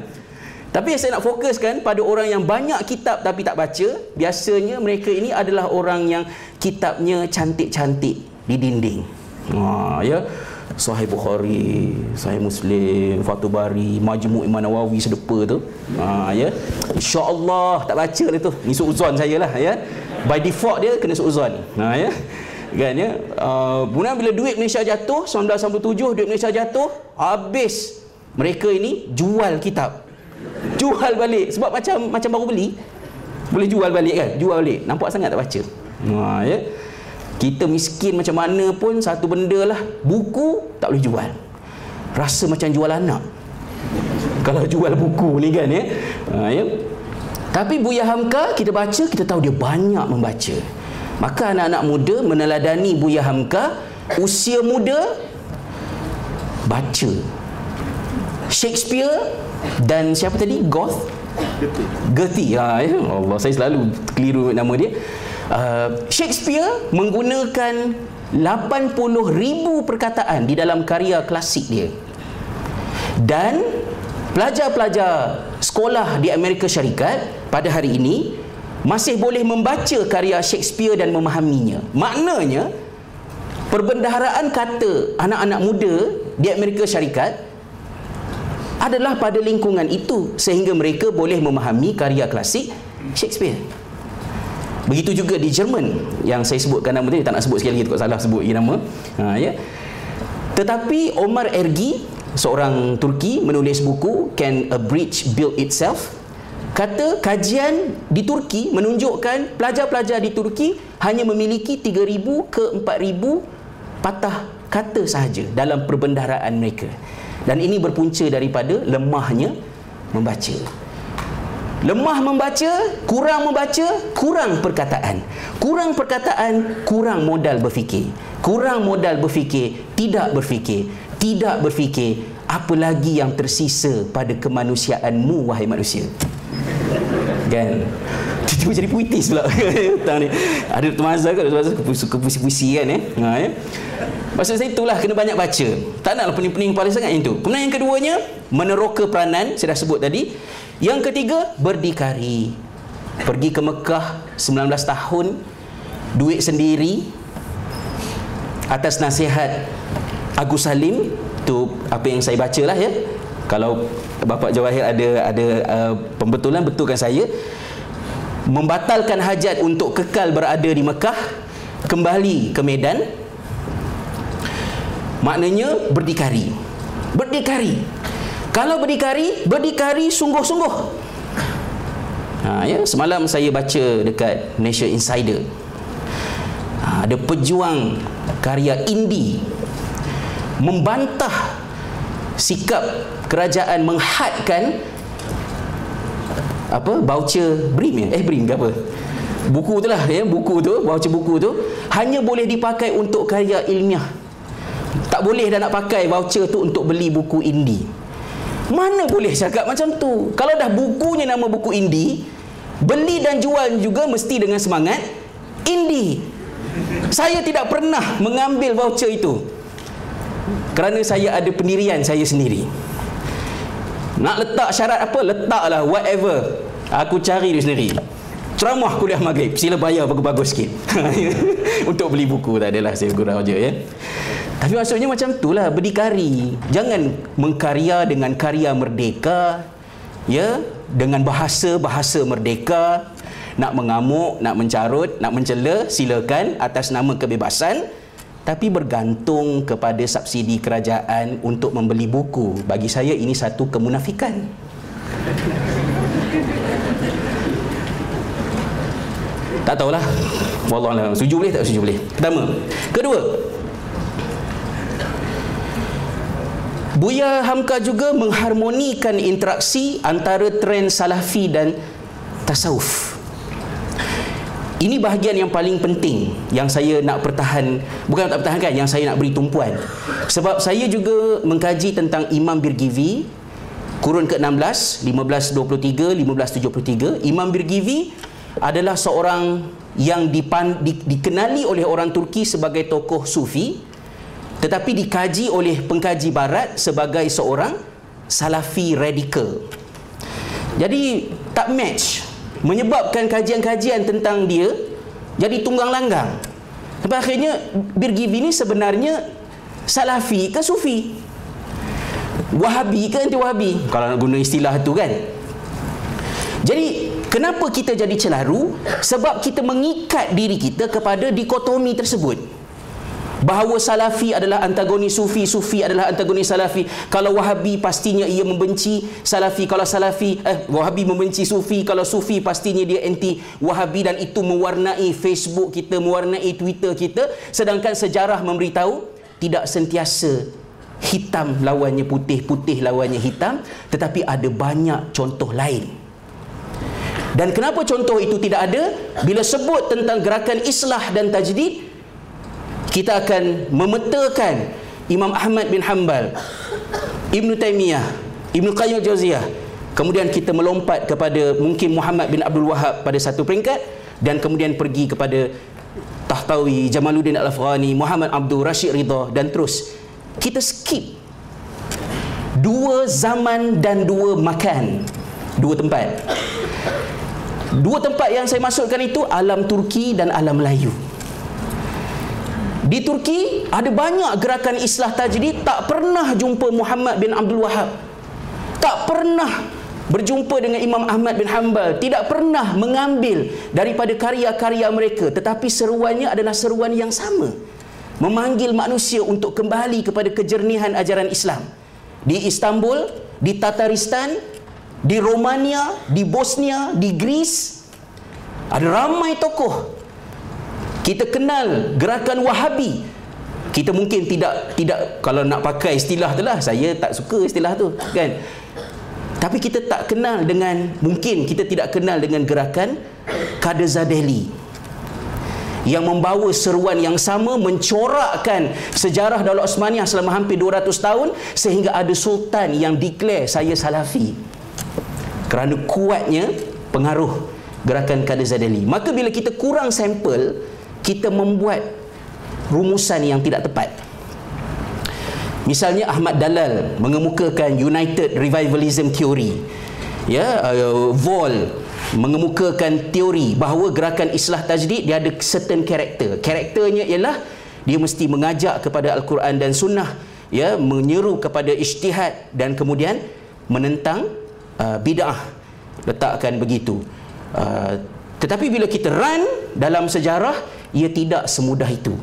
tapi yang saya nak fokuskan pada orang yang banyak kitab tapi tak baca, biasanya mereka ini adalah orang yang kitabnya cantik-cantik di dinding. Ha, ya. Sahih Bukhari, Sahih Muslim, Fathul Bari, Majmu' Imam Nawawi sedepa tu. Ha, ya. Insya-Allah tak baca lah tu. Ni suuzon saya lah ya. By default dia kena suuzon. Ha ya. Kan ya. Uh, bila duit Malaysia jatuh 1997 duit Malaysia jatuh habis mereka ini jual kitab jual balik sebab macam macam baru beli boleh jual balik kan jual balik nampak sangat tak baca ha, ya kita miskin macam mana pun satu benda lah. Buku tak boleh jual. Rasa macam jual anak. Kalau jual buku ni kan ya, ha, ya. tapi Buya Hamka kita baca kita tahu dia banyak membaca. Maka anak-anak muda meneladani Buya Hamka usia muda baca. Shakespeare dan siapa tadi? Goth Goethe. Ha, ya. Allah saya selalu keliru nama dia uh, Shakespeare menggunakan 80 ribu perkataan di dalam karya klasik dia dan pelajar-pelajar sekolah di Amerika Syarikat pada hari ini masih boleh membaca karya Shakespeare dan memahaminya maknanya perbendaharaan kata anak-anak muda di Amerika Syarikat adalah pada lingkungan itu sehingga mereka boleh memahami karya klasik Shakespeare. Begitu juga di Jerman yang saya sebutkan nama tadi tak nak sebut sekali lagi takut salah sebut nama. Ha ya. Tetapi Omar Ergi seorang Turki menulis buku Can a Bridge Build Itself kata kajian di Turki menunjukkan pelajar-pelajar di Turki hanya memiliki 3000 ke 4000 patah kata sahaja dalam perbendaharaan mereka dan ini berpunca daripada lemahnya membaca lemah membaca kurang membaca kurang perkataan. Kurang perkataan kurang modal berfikir. Kurang modal berfikir tidak berfikir. Tidak berfikir apa lagi yang tersisa pada kemanusiaanmu wahai manusia? Kan? Tiba-tiba jadi puitis pula. Ni ada temazah ke? Suka puisi-puisi kan eh? Ha, eh? Maksud saya itulah kena banyak baca. Tak naklah pening-pening kepala sangat yang tu kemudian yang keduanya meneroka peranan saya dah sebut tadi yang ketiga berdikari. Pergi ke Mekah 19 tahun duit sendiri atas nasihat Agus Salim. Tu apa yang saya baca lah ya. Kalau Bapak Jawahir ada ada uh, pembetulan betulkan saya. Membatalkan hajat untuk kekal berada di Mekah kembali ke Medan. Maknanya berdikari. Berdikari kalau berdikari berdikari sungguh-sungguh. Ha, ya semalam saya baca dekat Nation Insider. Ha, ada pejuang karya indie membantah sikap kerajaan menghadkan apa voucher BRIM ya? Eh BRIM ke apa? Buku tu lah ya buku tu voucher buku tu hanya boleh dipakai untuk karya ilmiah. Tak boleh dah nak pakai voucher tu untuk beli buku indie mana boleh cakap macam tu? Kalau dah bukunya nama buku indie beli dan jual juga mesti dengan semangat indie saya tidak pernah mengambil voucher itu. Kerana saya ada pendirian saya sendiri. Nak letak syarat apa? Letaklah whatever aku cari dia sendiri. Ceramah kuliah maghrib. Sila bayar bagus-bagus sikit. Untuk beli buku tak adalah saya gurau je ya tapi maksudnya macam itulah berdikari jangan mengkarya dengan karya merdeka ya dengan bahasa-bahasa merdeka nak mengamuk, nak mencarut, nak mencela silakan atas nama kebebasan tapi bergantung kepada subsidi kerajaan untuk membeli buku. Bagi saya ini satu kemunafikan. Tak tahulah. Wallahualam. Setuju boleh tak setuju boleh? Pertama. Kedua. Buya Hamka juga mengharmonikan interaksi antara trend salafi dan tasawuf. Ini bahagian yang paling penting yang saya nak pertahan bukan tak pertahankan yang saya nak beri tumpuan. Sebab saya juga mengkaji tentang Imam Birgivi kurun ke-16 1523 1573 Imam Birgivi adalah seorang yang dipan, di, dikenali oleh orang Turki sebagai tokoh sufi tetapi dikaji oleh pengkaji barat sebagai seorang salafi radikal. Jadi tak match menyebabkan kajian-kajian tentang dia jadi tunggang langgang. Sampai akhirnya Birgivi ini sebenarnya Salafi ke Sufi? Wahabi ke anti Wahabi? Kalau nak guna istilah tu kan. Jadi kenapa kita jadi celaru? Sebab kita mengikat diri kita kepada dikotomi tersebut bahawa salafi adalah antagonis sufi sufi adalah antagonis salafi. Kalau wahabi pastinya ia membenci salafi. Kalau salafi eh wahabi membenci sufi. Kalau sufi pastinya dia anti wahabi. Dan itu mewarnai Facebook kita mewarnai Twitter kita. Sedangkan sejarah memberitahu tidak sentiasa hitam lawannya putih putih lawannya hitam. Tetapi ada banyak contoh lain. Dan kenapa contoh itu tidak ada? Bila sebut tentang gerakan islah dan tajdid kita akan memetakan Imam Ahmad bin Hanbal Ibn Taymiyah Ibn Qayyim Jauziyah kemudian kita melompat kepada mungkin Muhammad bin Abdul Wahab pada satu peringkat dan kemudian pergi kepada Tahtawi, Jamaluddin Al-Afghani, Muhammad Abdul Rashid Ridha dan terus. Kita skip dua zaman dan dua makan dua tempat. Dua tempat yang saya masukkan itu alam Turki dan alam Melayu di Turki ada banyak gerakan islah tajdid tak pernah jumpa Muhammad bin Abdul Wahab. Tak pernah berjumpa dengan Imam Ahmad bin Hanbal. Tidak pernah mengambil daripada karya-karya mereka. Tetapi seruannya adalah seruan yang sama. Memanggil manusia untuk kembali kepada kejernihan ajaran Islam. Di Istanbul di Tataristan di Romania di Bosnia di Greece ada ramai tokoh kita kenal gerakan Wahabi. Kita mungkin tidak tidak kalau nak pakai istilah tu lah saya tak suka istilah tu kan? Tapi kita tak kenal dengan mungkin kita tidak kenal dengan gerakan Kadazadeli yang membawa seruan yang sama mencorakkan sejarah Daulat Osmaniyah selama hampir 200 tahun sehingga ada sultan yang declare saya salafi. Kerana kuatnya pengaruh gerakan Kadazadeli maka bila kita kurang sampel kita membuat rumusan yang tidak tepat Misalnya Ahmad Dalal mengemukakan United Revivalism Theory. Ya, uh, Vol mengemukakan teori bahawa gerakan islah tajdid dia ada certain karakter. Karakternya ialah dia mesti mengajak kepada al-Quran dan sunnah, ya, menyeru kepada ijtihad dan kemudian menentang uh, bidah. Letakkan begitu. Uh, tetapi bila kita run dalam sejarah ia tidak semudah itu.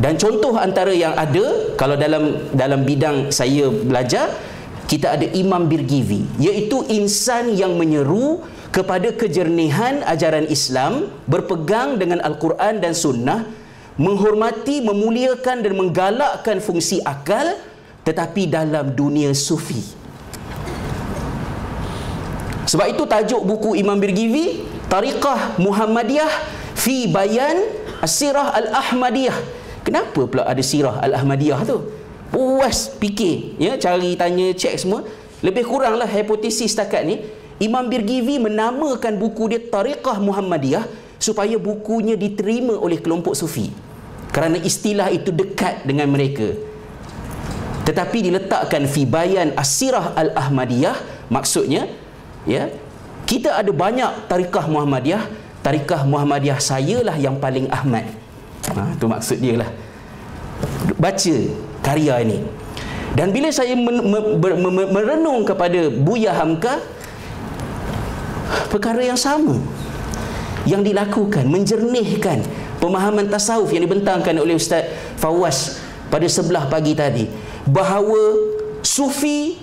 Dan contoh antara yang ada kalau dalam dalam bidang saya belajar kita ada Imam Birgivi iaitu insan yang menyeru kepada kejernihan ajaran Islam berpegang dengan Al-Quran dan Sunnah menghormati, memuliakan dan menggalakkan fungsi akal tetapi dalam dunia sufi sebab itu tajuk buku Imam Birgivi Tariqah Muhammadiyah fi Bayan Asirah Al-Ahmadiyah Kenapa pula ada sirah Al-Ahmadiyah tu? Puas fikir, ya, cari tanya, cek semua. Lebih kuranglah hipotesis setakat ni, Imam Birgivi menamakan buku dia Tariqah Muhammadiyah supaya bukunya diterima oleh kelompok sufi. Kerana istilah itu dekat dengan mereka. Tetapi diletakkan fi bayan asirah al-Ahmadiyah maksudnya ya kita ada banyak tarikah Muhammadiyah tarikah Muhammadiyah sayalah yang paling Ahmad Ha, itu maksud dia lah. Baca karya ini. Dan bila saya men, me, me, merenung kepada Buya Hamka, perkara yang sama yang dilakukan, menjernihkan pemahaman tasawuf yang dibentangkan oleh Ustaz Fawaz pada sebelah pagi tadi. Bahawa sufi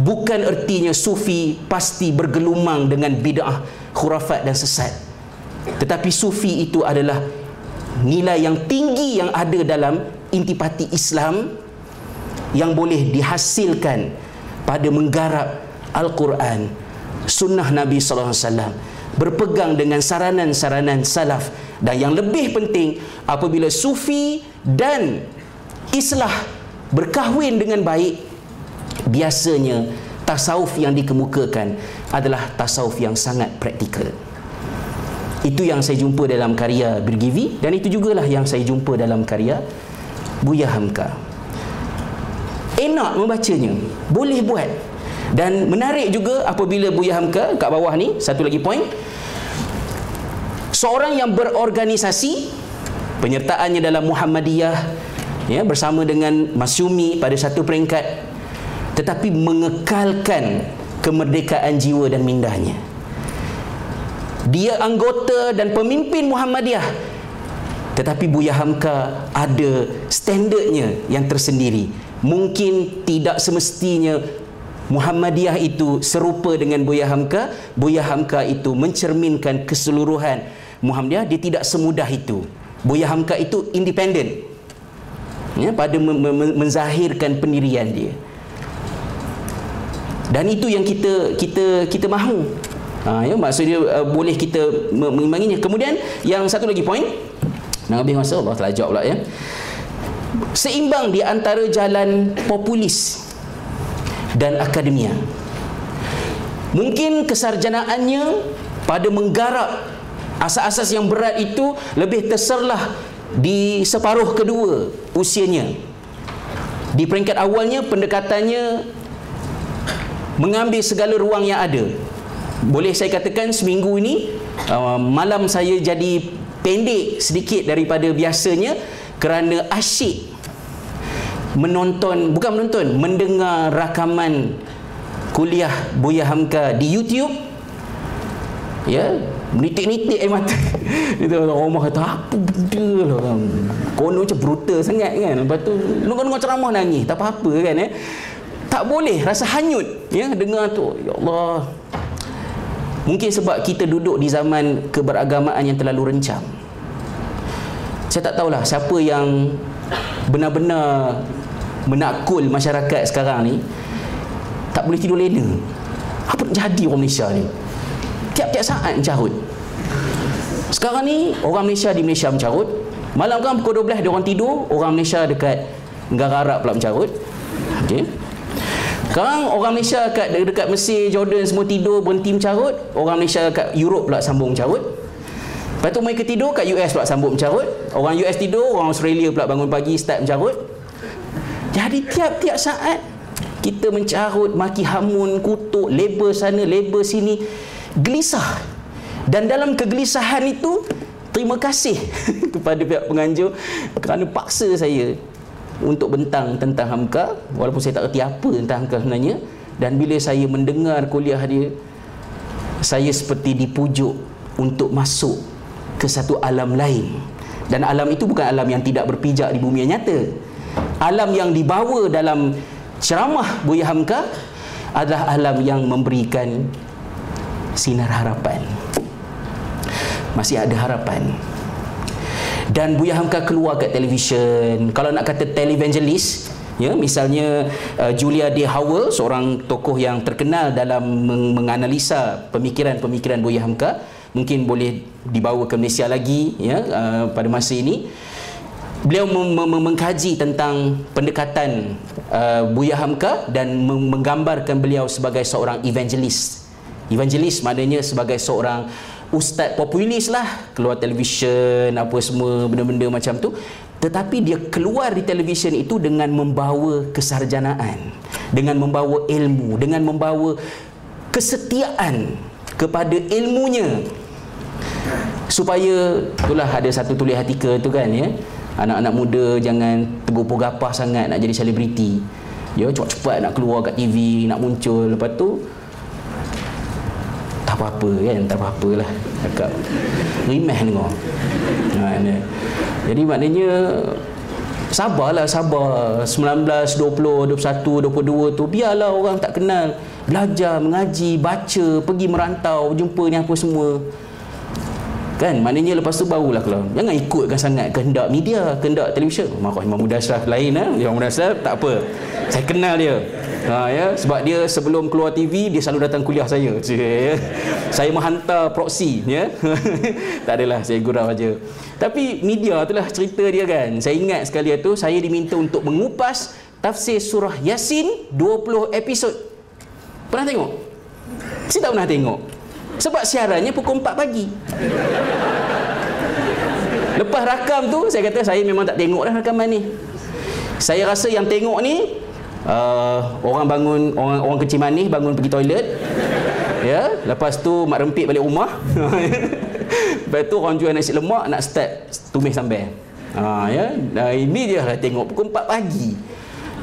bukan ertinya sufi pasti bergelumang dengan bid'ah, khurafat dan sesat. Tetapi sufi itu adalah nilai yang tinggi yang ada dalam intipati Islam yang boleh dihasilkan pada menggarap Al-Quran, sunnah Nabi sallallahu alaihi wasallam, berpegang dengan saranan-saranan salaf dan yang lebih penting apabila sufi dan islah berkahwin dengan baik biasanya tasawuf yang dikemukakan adalah tasawuf yang sangat praktikal. Itu yang saya jumpa dalam karya Birgivi dan itu jugalah yang saya jumpa dalam karya Buya Hamka. Enak membacanya, boleh buat. Dan menarik juga apabila Buya Hamka kat bawah ni, satu lagi poin. Seorang yang berorganisasi penyertaannya dalam Muhammadiyah ya bersama dengan Masyumi pada satu peringkat tetapi mengekalkan kemerdekaan jiwa dan mindahnya. Dia anggota dan pemimpin Muhammadiyah. Tetapi Buya Hamka ada standardnya yang tersendiri. Mungkin tidak semestinya Muhammadiyah itu serupa dengan Buya Hamka. Buya Hamka itu mencerminkan keseluruhan Muhammadiyah. Dia tidak semudah itu. Buya Hamka itu independen ya, pada menzahirkan pendirian dia dan itu yang kita kita kita mahu Ha, ya, maksudnya uh, boleh kita mengimbanginya. Kemudian yang satu lagi poin. Nak habis masa Allah telah jawab pula ya. Seimbang di antara jalan populis dan akademia. Mungkin kesarjanaannya pada menggarap asas-asas yang berat itu lebih terserlah di separuh kedua usianya. Di peringkat awalnya pendekatannya mengambil segala ruang yang ada. Boleh saya katakan seminggu ini uh, malam saya jadi pendek sedikit daripada biasanya kerana asyik menonton bukan menonton mendengar rakaman kuliah Buya Hamka di YouTube. Ya menitik-nitik air mata. Itu orang rumah kata apa benda lah kan? Konon macam brutal sangat kan? Lepas tu dengar-dengar ceramah nangis tak apa-apa kan eh tak boleh rasa hanyut ya dengar tu. Ya Allah. Mungkin sebab kita duduk di zaman keberagamaan yang terlalu rencam saya tak tahulah siapa yang benar-benar menakul masyarakat sekarang ni. Tak boleh tidur lena. Apa jadi orang Malaysia ni? Tiap-tiap saat mencarut. Sekarang ni orang Malaysia di Malaysia mencarut. Malam kan pukul 12 dia orang tidur orang Malaysia dekat negara Arab pula mencarut. Okey sekarang orang Malaysia dekat, dekat Mesir, Jordan semua tidur berhenti mencarut. Orang Malaysia dekat Europe pula sambung mencarut. Lepas tu mereka tidur kat US pula sambung mencarut. Orang US tidur, orang Australia pula bangun pagi start mencarut. Jadi tiap-tiap saat kita mencarut, maki hamun, kutuk, label sana, label sini gelisah. Dan dalam kegelisahan itu terima kasih kepada pihak penganjur kerana paksa saya untuk bentang tentang Hamka walaupun saya tak erti apa tentang Hamka sebenarnya dan bila saya mendengar kuliah dia saya seperti dipujuk untuk masuk ke satu alam lain. Dan alam itu bukan alam yang tidak berpijak di bumi yang nyata. Alam yang dibawa dalam ceramah Buya Hamka adalah alam yang memberikan sinar harapan. Masih ada harapan dan Buya Hamka keluar kat televisyen. Kalau nak kata televangelist ya misalnya uh, Julia D Howell seorang tokoh yang terkenal dalam meng- menganalisa pemikiran-pemikiran Buya Hamka mungkin boleh dibawa ke Malaysia lagi ya uh, pada masa ini. Beliau mem- mem- mengkaji tentang pendekatan uh, Buya Hamka dan mem- menggambarkan beliau sebagai seorang evangelist. Evangelis maknanya sebagai seorang ustaz populis lah. Keluar televisyen apa semua benda-benda macam tu. Tetapi dia keluar di televisyen itu dengan membawa kesarjanaan dengan membawa ilmu dengan membawa kesetiaan kepada ilmunya. Supaya itulah ada satu tulis artikel tu kan ya. Anak-anak muda jangan tergopoh gapah sangat nak jadi selebriti. Ya cepat-cepat nak keluar kat TV nak muncul. Lepas tu apa-apa kan tak apa-apa lah. Cakap rimeh ha, ni. jadi maknanya sabarlah sabar. 19, 20, 21, 22 tu biarlah orang tak kenal. Belajar, mengaji, baca pergi merantau, jumpa ni apa semua kan? Maknanya lepas tu barulah kalau jangan ikutkan sangat kehendak media kehendak televisyen. Marah Imam Muda Ashraf lain eh? Imam Muda Ashraf tak apa. Saya kenal dia. Ha, ya? Sebab dia sebelum keluar TV dia selalu datang kuliah saya. Ya. saya menghantar proxy ya? Tak adalah saya gurau aja. Tapi media itulah cerita dia kan? Saya ingat sekali itu saya diminta untuk mengupas tafsir surah Yasin 20 episod. Pernah tengok? Saya tak pernah tengok sebab siarannya pukul 4 pagi. Lepas rakam tu, saya kata saya memang tak tengok dah rakaman ni. Saya rasa yang tengok ni uh, orang bangun orang orang kecil manis bangun pergi toilet. Ya, lepas tu mak rempit balik rumah. lepas tu orang jual nasi lemak nak start tumis sambal. Ha ya, nah, ini dia lah tengok pukul 4 pagi.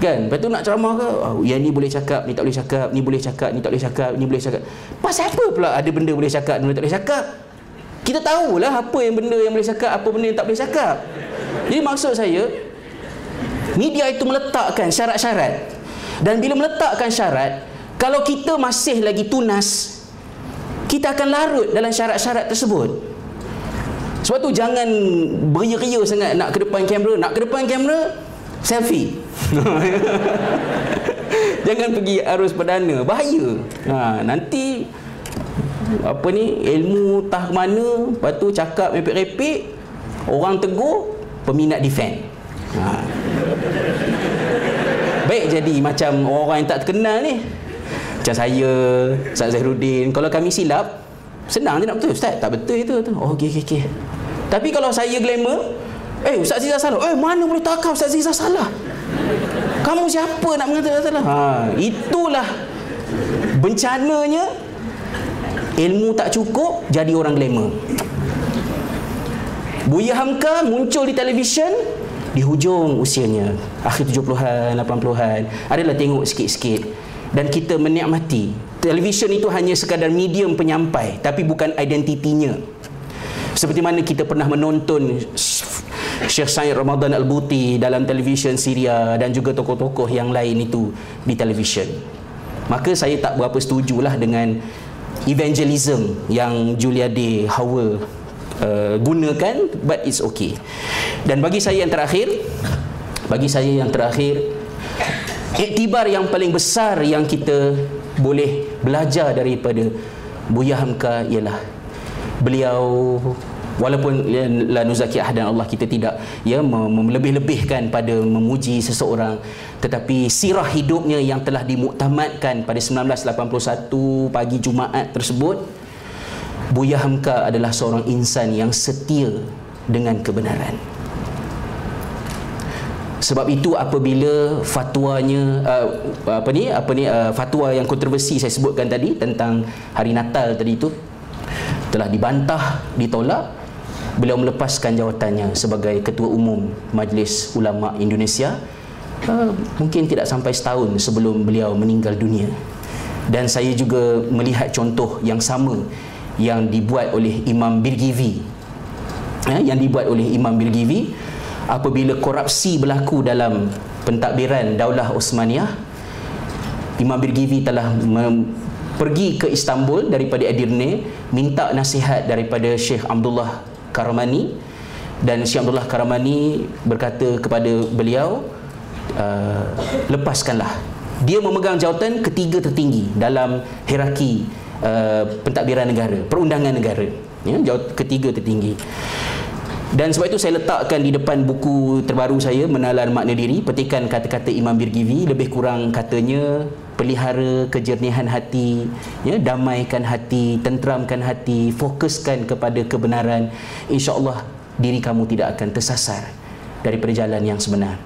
Kan? Lepas tu nak ceramah ke? Oh, yang ni boleh cakap, ni tak boleh cakap, ni boleh cakap, ni tak boleh cakap, ni boleh cakap. Pasal apa pula ada benda boleh cakap, benda tak boleh cakap? Kita tahulah apa yang benda yang boleh cakap, apa benda yang tak boleh cakap. Jadi maksud saya, media itu meletakkan syarat-syarat. Dan bila meletakkan syarat, kalau kita masih lagi tunas, kita akan larut dalam syarat-syarat tersebut. Sebab tu jangan beria-ria sangat nak ke depan kamera. Nak ke depan kamera, selfie. Jangan pergi arus perdana, bahaya. Ha, nanti apa ni ilmu tah mana, lepas tu cakap repek-repek, orang tegur, peminat defend. Ha. Baik jadi macam orang yang tak terkenal ni. macam saya Ustaz Zahruddin kalau kami silap senang je nak betul Ustaz tak betul itu oh okey okey okey tapi kalau saya glamour eh Ustaz Zizah salah eh mana boleh takau Ustaz Zizah salah kamu siapa nak mengatakan salah ha, itulah bencananya ilmu tak cukup jadi orang glamour. Buya Hamka muncul di televisyen di hujung usianya. Akhir 70-an 80-an adalah tengok sikit-sikit. Dan kita menikmati. Televisyen itu hanya sekadar medium penyampai tapi bukan identitinya. Seperti mana kita pernah menonton Syekh Said Ramadan Al-Buti dalam televisyen Syria dan juga tokoh-tokoh yang lain itu di televisyen maka saya tak berapa setujulah dengan evangelism yang Julia D. Howell uh, gunakan but it's okay dan bagi saya yang terakhir bagi saya yang terakhir iktibar yang paling besar yang kita boleh belajar daripada Buya Hamka ialah beliau walaupun ya, la nuzaki ahadan Allah kita tidak ya melebih-lebihkan pada memuji seseorang tetapi sirah hidupnya yang telah dimuktamadkan pada 1981 pagi Jumaat tersebut Buya Hamka adalah seorang insan yang setia dengan kebenaran. Sebab itu apabila fatwanya uh, apa ni apa ni uh, fatwa yang kontroversi saya sebutkan tadi tentang hari Natal tadi itu telah dibantah, ditolak, beliau melepaskan jawatannya sebagai ketua umum Majlis Ulama Indonesia uh, mungkin tidak sampai setahun sebelum beliau meninggal dunia. Dan saya juga melihat contoh yang sama yang dibuat oleh Imam Birgivi ya, yang dibuat oleh Imam Birgivi apabila korupsi berlaku dalam pentadbiran Daulah Osmaniyah Imam Birgivi telah pergi ke Istanbul daripada Edirne minta nasihat daripada Syekh Abdullah Karamani dan Syekh Abdullah Karamani berkata kepada beliau uh, lepaskanlah dia memegang jawatan ketiga tertinggi dalam hierarki Uh, pentadbiran negara, perundangan negara. Ya, jauh ketiga tertinggi. Dan sebab itu saya letakkan di depan buku terbaru saya Menalan Makna Diri, petikan kata-kata Imam Birgivi lebih kurang katanya pelihara kejernihan hati, ya, damaikan hati, tenteramkan hati, fokuskan kepada kebenaran. Insya-Allah diri kamu tidak akan tersasar dari perjalanan yang sebenar.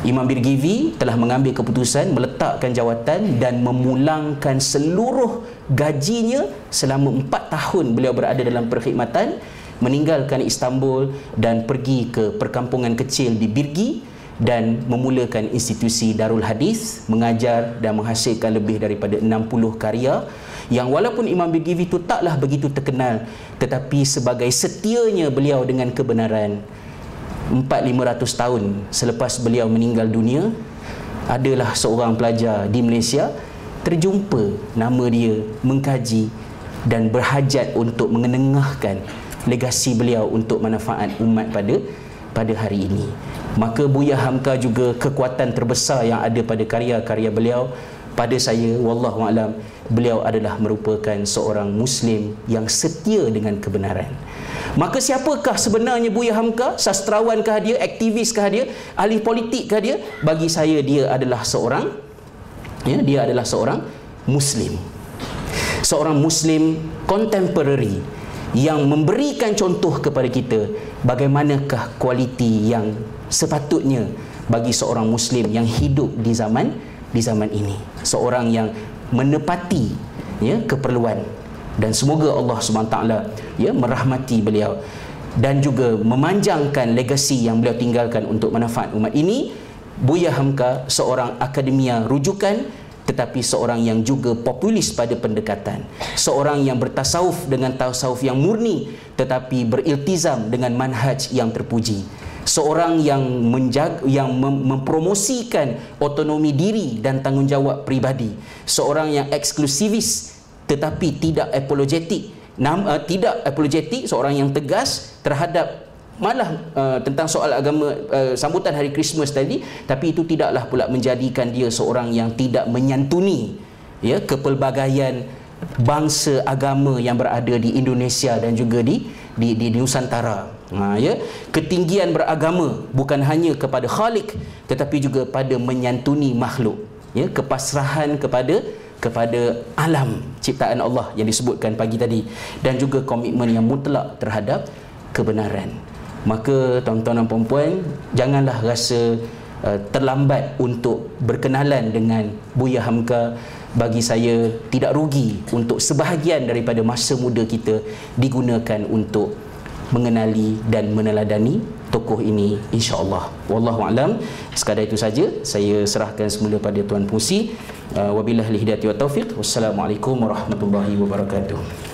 Imam Birgivi telah mengambil keputusan meletakkan jawatan dan memulangkan seluruh gajinya selama empat tahun beliau berada dalam perkhidmatan meninggalkan Istanbul dan pergi ke perkampungan kecil di Birgi dan memulakan institusi Darul Hadis mengajar dan menghasilkan lebih daripada 60 karya yang walaupun Imam Birgivi itu taklah begitu terkenal tetapi sebagai setianya beliau dengan kebenaran 4-500 tahun selepas beliau meninggal dunia adalah seorang pelajar di Malaysia terjumpa nama dia mengkaji dan berhajat untuk mengenengahkan legasi beliau untuk manfaat umat pada pada hari ini maka Buya Hamka juga kekuatan terbesar yang ada pada karya-karya beliau pada saya wallahu alam beliau adalah merupakan seorang muslim yang setia dengan kebenaran Maka siapakah sebenarnya Buya Hamka? Sastrawankah dia? Aktiviskah dia? Ahli politikkah dia? Bagi saya dia adalah seorang ya, dia adalah seorang Muslim. Seorang Muslim contemporary yang memberikan contoh kepada kita bagaimanakah kualiti yang sepatutnya bagi seorang Muslim yang hidup di zaman di zaman ini. Seorang yang menepati ya, keperluan. Dan semoga Allah SWT ya merahmati beliau. Dan juga memanjangkan legasi yang beliau tinggalkan untuk manfaat umat ini. Buya Hamka seorang akademia rujukan tetapi seorang yang juga populis pada pendekatan. Seorang yang bertasawuf dengan tasawuf yang murni tetapi beriltizam dengan manhaj yang terpuji seorang yang menjaga yang mem- mempromosikan otonomi diri dan tanggungjawab pribadi seorang yang eksklusivis tetapi tidak apologetik. Nam, uh, tidak apologetik seorang yang tegas terhadap malah uh, tentang soal agama uh, sambutan hari Christmas tadi tapi itu tidaklah pula menjadikan dia seorang yang tidak menyantuni ya kepelbagaian bangsa agama yang berada di Indonesia dan juga di, di, di Nusantara ha, ya? Ketinggian beragama bukan hanya kepada Khalik tetapi juga pada menyantuni makhluk ya? Kepasrahan kepada kepada alam ciptaan Allah yang disebutkan pagi tadi. Dan juga komitmen yang mutlak terhadap kebenaran. Maka tuan-tuan dan puan-puan janganlah rasa uh, terlambat untuk berkenalan dengan Buya Hamka. Bagi saya tidak rugi untuk sebahagian daripada masa muda kita digunakan untuk mengenali dan meneladani tokoh ini insya-Allah. Wallahu alam. Sekadar itu saja saya serahkan semula pada tuan pengusi. Uh, wabillahi hidayah wa taufik. Wassalamualaikum warahmatullahi wabarakatuh.